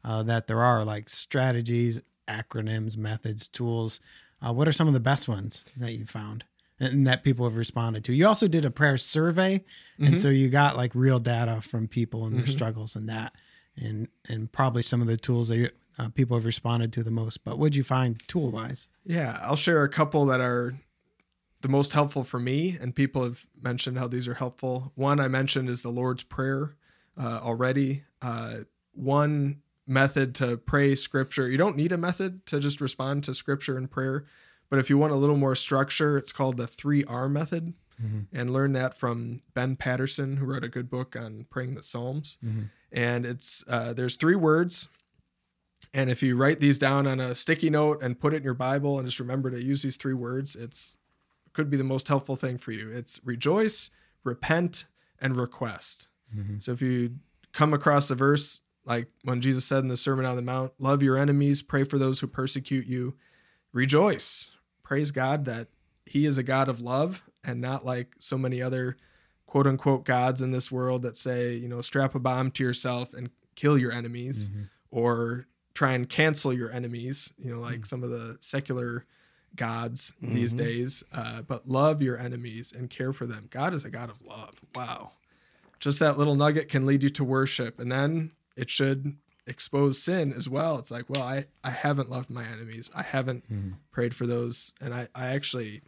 uh, that there are, like strategies, acronyms, methods, tools. Uh, what are some of the best ones that you found and that people have responded to? You also did a prayer survey. And so you got like real data from people and their struggles and that. And, and probably some of the tools that uh, people have responded to the most. But what'd you find tool wise? Yeah, I'll share a couple that are the most helpful for me, and people have mentioned how these are helpful. One I mentioned is the Lord's Prayer uh, already. Uh, one method to pray scripture, you don't need a method to just respond to scripture and prayer, but if you want a little more structure, it's called the 3R method. Mm-hmm. And learn that from Ben Patterson, who wrote a good book on praying the Psalms. Mm-hmm. And it's uh, there's three words and if you write these down on a sticky note and put it in your Bible and just remember to use these three words, it's could be the most helpful thing for you. It's rejoice, repent, and request. Mm-hmm. So if you come across a verse like when Jesus said in the Sermon on the Mount, love your enemies, pray for those who persecute you, rejoice. Praise God that He is a God of love and not like so many other quote unquote gods in this world that say, you know, strap a bomb to yourself and kill your enemies mm-hmm. or try and cancel your enemies, you know, like mm. some of the secular gods these mm-hmm. days, uh, but love your enemies and care for them. God is a God of love. Wow. Just that little nugget can lead you to worship. And then it should expose sin as well. It's like, well, I, I haven't loved my enemies. I haven't mm. prayed for those. And I, I actually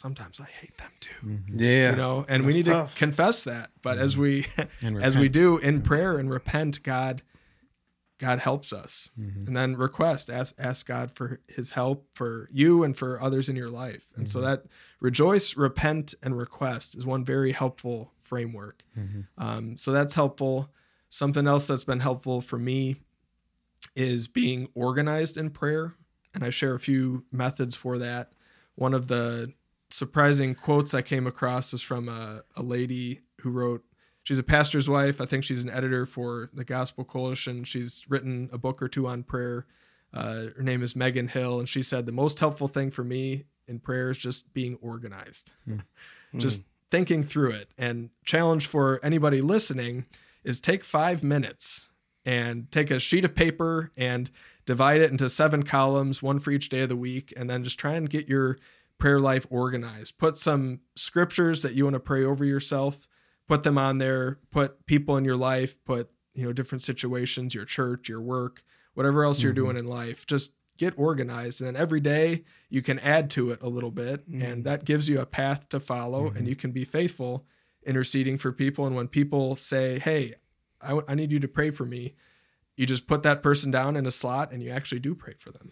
sometimes I hate them too. Yeah. You know, and we need tough. to confess that. But as we [laughs] as we do in prayer and repent, God God helps us. Mm-hmm. And then request, ask ask God for his help for you and for others in your life. And Mm-hmm. so that rejoice, repent, and request is one very helpful framework. Mm-hmm. Um, so that's helpful. Something else that's been helpful for me is being organized in prayer. And I share a few methods for that. One of the surprising quotes I came across was from a, a lady who wrote, she's a pastor's wife. I think she's an editor for the Gospel Coalition. She's written a book or two on prayer. Uh, her name is Megan Hill. And she said, The most helpful thing for me in prayer is just being organized, [laughs] just thinking through it. And challenge for anybody listening is take five minutes and take a sheet of paper and divide it into seven columns, one for each day of the week, and then just try and get your prayer life organized. Put some scriptures that you want to pray over yourself, put them on there, put people in your life, put, you know, different situations, your church, your work, whatever else you're mm-hmm. doing in life. Just get organized and then every day you can add to it a little bit and mm-hmm. that gives you a path to follow and mm-hmm. you can be faithful interceding for people and when people say hey I, I need you to pray for me you just put that person down in a slot and you actually do pray for them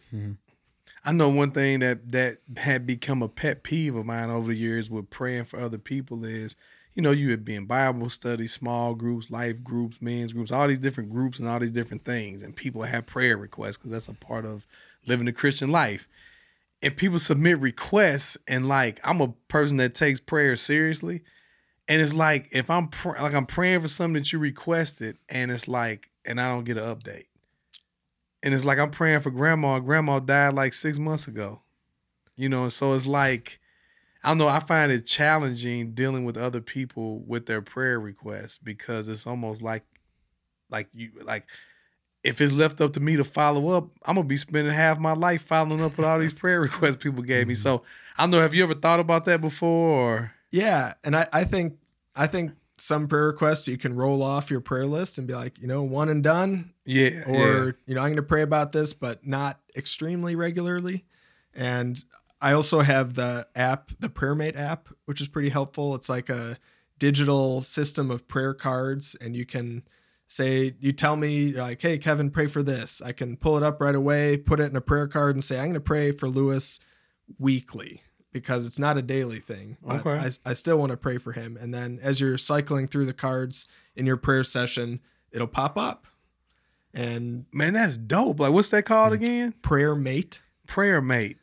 I know one thing that that had become a pet peeve of mine over the years with praying for other people is, you know, you would be in Bible study, small groups, life groups, men's groups, all these different groups and all these different things, and people have prayer requests because that's a part of living the Christian life. And people submit requests, and like I'm a person that takes prayer seriously, and it's like if I'm pr- like I'm praying for something that you requested, and it's like, and I don't get an update. And it's like I'm praying for grandma. Grandma died like six months ago. You know, and so it's like I don't know, I find it challenging dealing with other people with their prayer requests because it's almost like like you like if it's left up to me to follow up, I'm gonna be spending half my life following up with all these prayer [laughs] requests people gave me. Mm-hmm. So I don't know, have you ever thought about that before or yeah and I, I think i think some prayer requests you can roll off your prayer list and be like you know one and done yeah, or yeah. you know i'm going to pray about this but not extremely regularly. And i also have the app the prayermate app which is pretty helpful. It's like a digital system of prayer cards and you can say you tell me like hey kevin pray for this. I can pull it up right away put it in a prayer card and say i'm going to pray for lewis weekly because it's not a daily thing but Okay. I, I still want to pray for him. And then as you're cycling through the cards in your prayer session it'll pop up and Man, that's dope. Like what's that called again? prayer mate Prayer mate.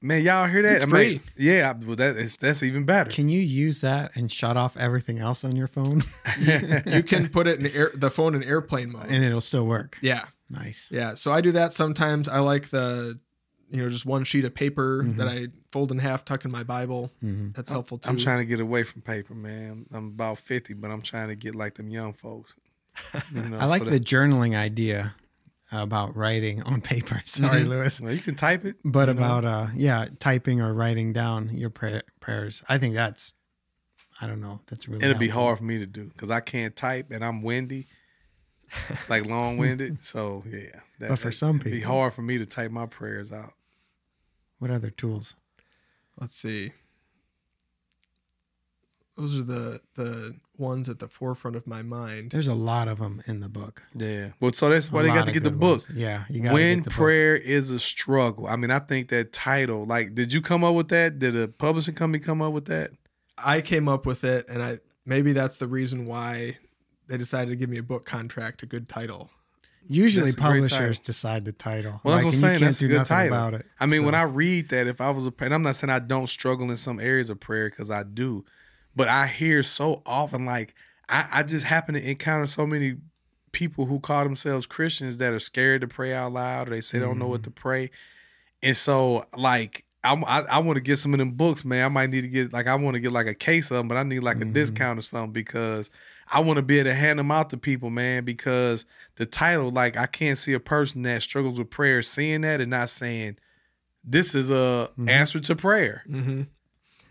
Man, y'all hear that? It's I mean, free. yeah, well, that is, that's even better. Can you use that and shut off everything else on your phone [laughs] you can put it in air, the phone in airplane mode and it'll still work? yeah Nice. yeah so i do that sometimes i like the you know just one sheet of paper mm-hmm. that i fold in half tuck in my bible mm-hmm. that's helpful too I'm trying to get away from paper, man. I'm about 50, but I'm trying to get like them young folks. You [laughs] know, I like so the journaling idea about writing on paper. [laughs] Sorry, Lewis. Well, you can type it. But you know? about uh yeah, typing or writing down your pray- prayers. I think that's I don't know. That's really it'll be hard for me to do because I can't type and I'm windy, [laughs] like long winded. so yeah, that, But for that- some it'd be hard for me to type my prayers out. What other tools? let's see those are the the ones at the forefront of my mind There's a lot of them in the book. Yeah. Well, so that's why A they got to get the good book. Yeah, you got When get the book. prayer is a struggle. I mean, I think that title. Like, did you come up with that? Did a publishing company come up with that? i came up with it and i maybe that's the reason why they decided to give me a book contract a good title Usually That's publishers title. decide the title. Well, that's what I'm Like, and you saying. That's a good title. about it. I mean, when I read that, if I was a, and I'm not saying I don't struggle in some areas of prayer because I do, but I hear so often like I, I just happen to encounter so many people who call themselves Christians that are scared to pray out loud or they say they don't know Mm-hmm. what to pray, and so like. I'm, I, I want to get some of them books, man. I might need to get like I want to get like a case of them, but I need like a Mm-hmm. discount or something because I want to be able to hand them out to people, man. Because the title, like, I can't see a person that struggles with prayer seeing that and not saying, this is a answer to prayer. Mm-hmm.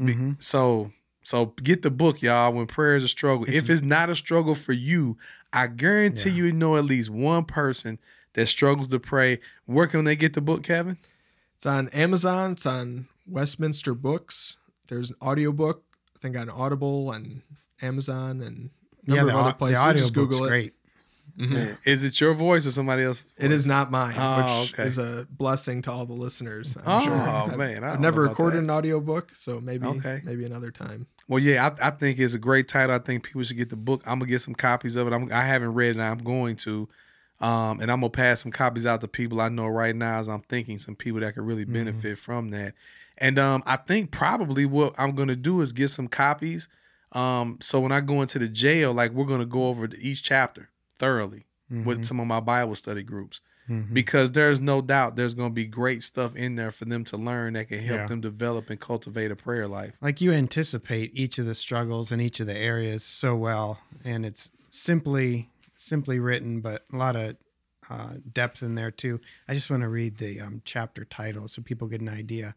Mm-hmm. So so get the book, y'all. When prayer is a struggle, if it's not a struggle for you, I guarantee you know at least one person that struggles to pray. Where can they get the book, Kevin? It's on Amazon. It's on Westminster Books. There's an audiobook, I think on Audible and Amazon and a Yeah, number the, other the places. audio Just book's Google it. great. Mhm. Is it your voice or somebody else? It is not mine, Oh, which okay. is a blessing to all the listeners. I'm Oh, sure. I've, man, I I've don't never know about recorded that. an audiobook, so maybe Okay. maybe another time. Well, yeah, I, I think it's a great title. I think people should get the book. I'm gonna get some copies of it. I'm, I haven't read it. I'm going to, um, and I'm gonna pass some copies out to people I know right now as I'm thinking some people that could really benefit from that. And um, I think probably what I'm gonna do is get some copies. Um, so when I go into the jail, like we're gonna go over each chapter thoroughly with some of my Bible study groups. Because there's no doubt there's going to be great stuff in there for them to learn that can help Yeah. them develop and cultivate a prayer life. like you anticipate each of the struggles in each of the areas so well and it's simply simply written but a lot of uh, depth in there too i just want to read the um, chapter title so people get an idea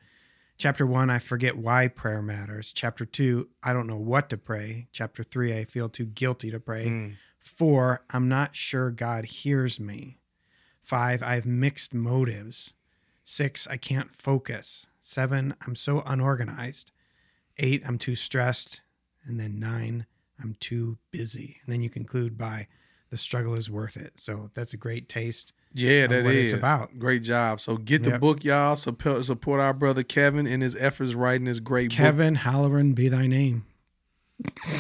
chapter one i forget why prayer matters chapter two i don't know what to pray chapter three i feel too guilty to pray Mm. Four i'm not sure god hears me five i have mixed motives six i can't focus seven i'm so unorganized eight i'm too stressed and then nine i'm too busy and then you conclude by the struggle is worth it so that's a great taste Yeah, that is what it's about. Great job. So get the Yep. book, y'all. Support, support our brother Kevin in his efforts writing this great book. kevin halloran be thy name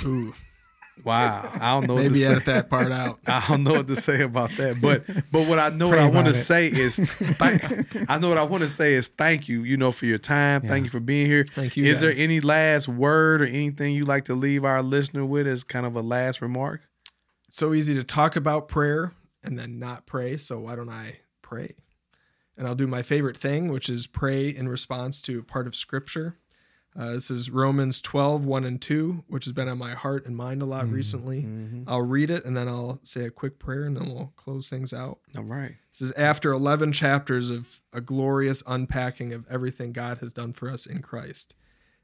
Ooh, Wow, I don't know what to maybe say. that part out. [laughs] I don't know what to say about that, but [laughs] but what I know what I want to say is, [laughs] thank, I know what I want to say is thank you. You know for your time. Thank you for being here. Thank you, Is there any last word or anything you like to leave our listener with as kind of a last remark? It's so easy to talk about prayer and then not pray. So why don't I pray? And I'll do my favorite thing, which is pray in response to part of scripture. Uh, this is Romans 12, 1 and 2, which has been on my heart and mind a lot recently. I'll read it and then I'll say a quick prayer and then we'll close things out. All right. This is after 11 chapters of a glorious unpacking of everything God has done for us in Christ.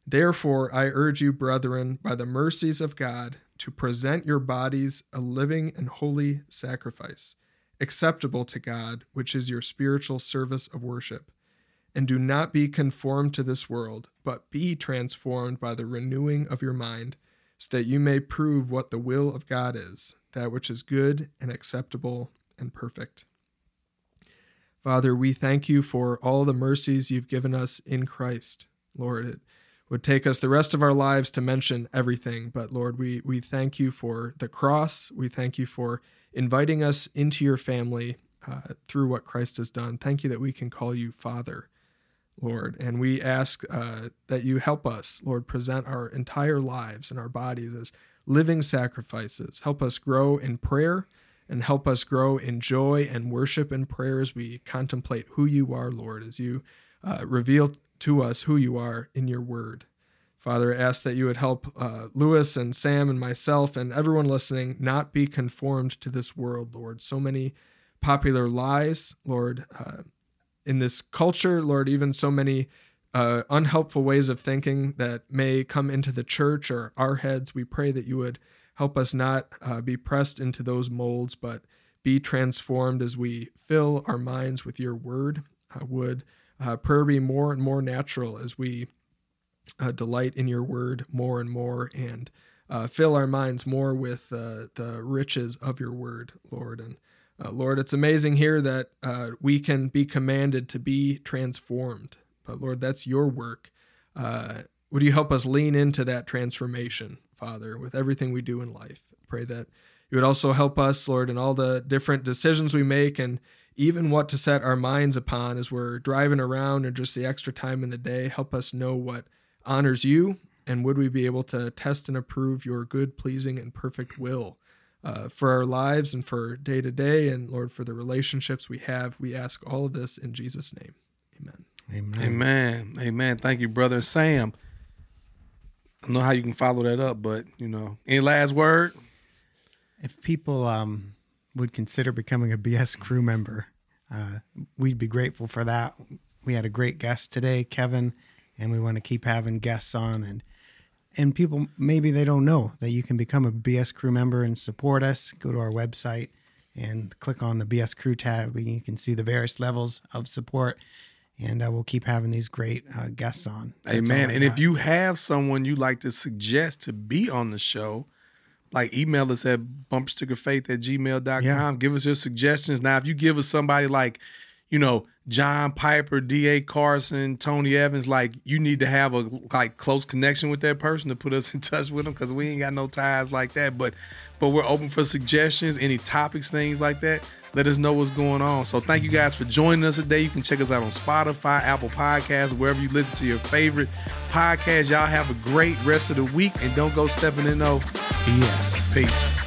Therefore, I urge you, brethren, by the mercies of God, to present your bodies a living and holy sacrifice, acceptable to God, which is your spiritual service of worship. And do not be conformed to this world, but be transformed by the renewing of your mind, so that you may prove what the will of God is, that which is good and acceptable and perfect. Father, we thank you for all the mercies you've given us in Christ. Lord, it would take us the rest of our lives to mention everything, but Lord, we, we thank you for the cross. We thank you for inviting us into your family uh, through what Christ has done. Thank you that we can call you Father, Lord. And we ask uh, that you help us, Lord, present our entire lives and our bodies as living sacrifices. Help us grow in prayer and help us grow in joy and worship in prayer as we contemplate who you are, Lord, as you uh, reveal to us who you are in your word. Father, I ask that you would help uh, Lewis and Sam and myself and everyone listening not be conformed to this world, Lord. So many popular lies, Lord, uh, in this culture, Lord, even so many uh, unhelpful ways of thinking that may come into the church or our heads. We pray that you would help us not uh, be pressed into those molds, but be transformed as we fill our minds with your word. Uh, would uh, prayer be more and more natural as we uh, delight in your word more and more and uh, fill our minds more with the riches of your word, Lord. And uh, Lord, it's amazing here that uh, we can be commanded to be transformed. But Lord, that's your work. Uh, would you help us lean into that transformation, Father, with everything we do in life? Pray that you would also help us, Lord, in all the different decisions we make and even what to set our minds upon as we're driving around or just the extra time in the day. Help us know what honors you and would we be able to test and approve your good, pleasing, and perfect will uh, for our lives and for day to day, and Lord, for the relationships we have. We ask all of this in Jesus' name. Amen. amen Amen. Amen. Thank you, brother Sam. I know how you can follow that up, but you know, any last word? if people um, would consider becoming a bs crew member uh, we'd be grateful for that we had a great guest today, Kevin, and we want to keep having guests on and and people maybe they don't know that you can become a BS crew member and support us. Go to our website and click on the BS crew tab. and You can see the various levels of support, and uh, we'll keep having these great uh, guests on. That's Amen. And if you have someone you'd like to suggest to be on the show, like email us at bumperstickerfaith at gmail.com. Yeah. Give us your suggestions. Now, if you give us somebody like, you know, John Piper, D.A. Carson, Tony Evans, like you need to have a like close connection with that person to put us [laughs] in touch with them because we ain't got no ties like that. But but we're open for suggestions, any topics, things like that. Let us know what's going on. So thank you guys for joining us today. You can check us out on Spotify, Apple Podcasts, wherever you listen to your favorite podcast. Y'all have a great rest of the week and don't go stepping in no BS. peace.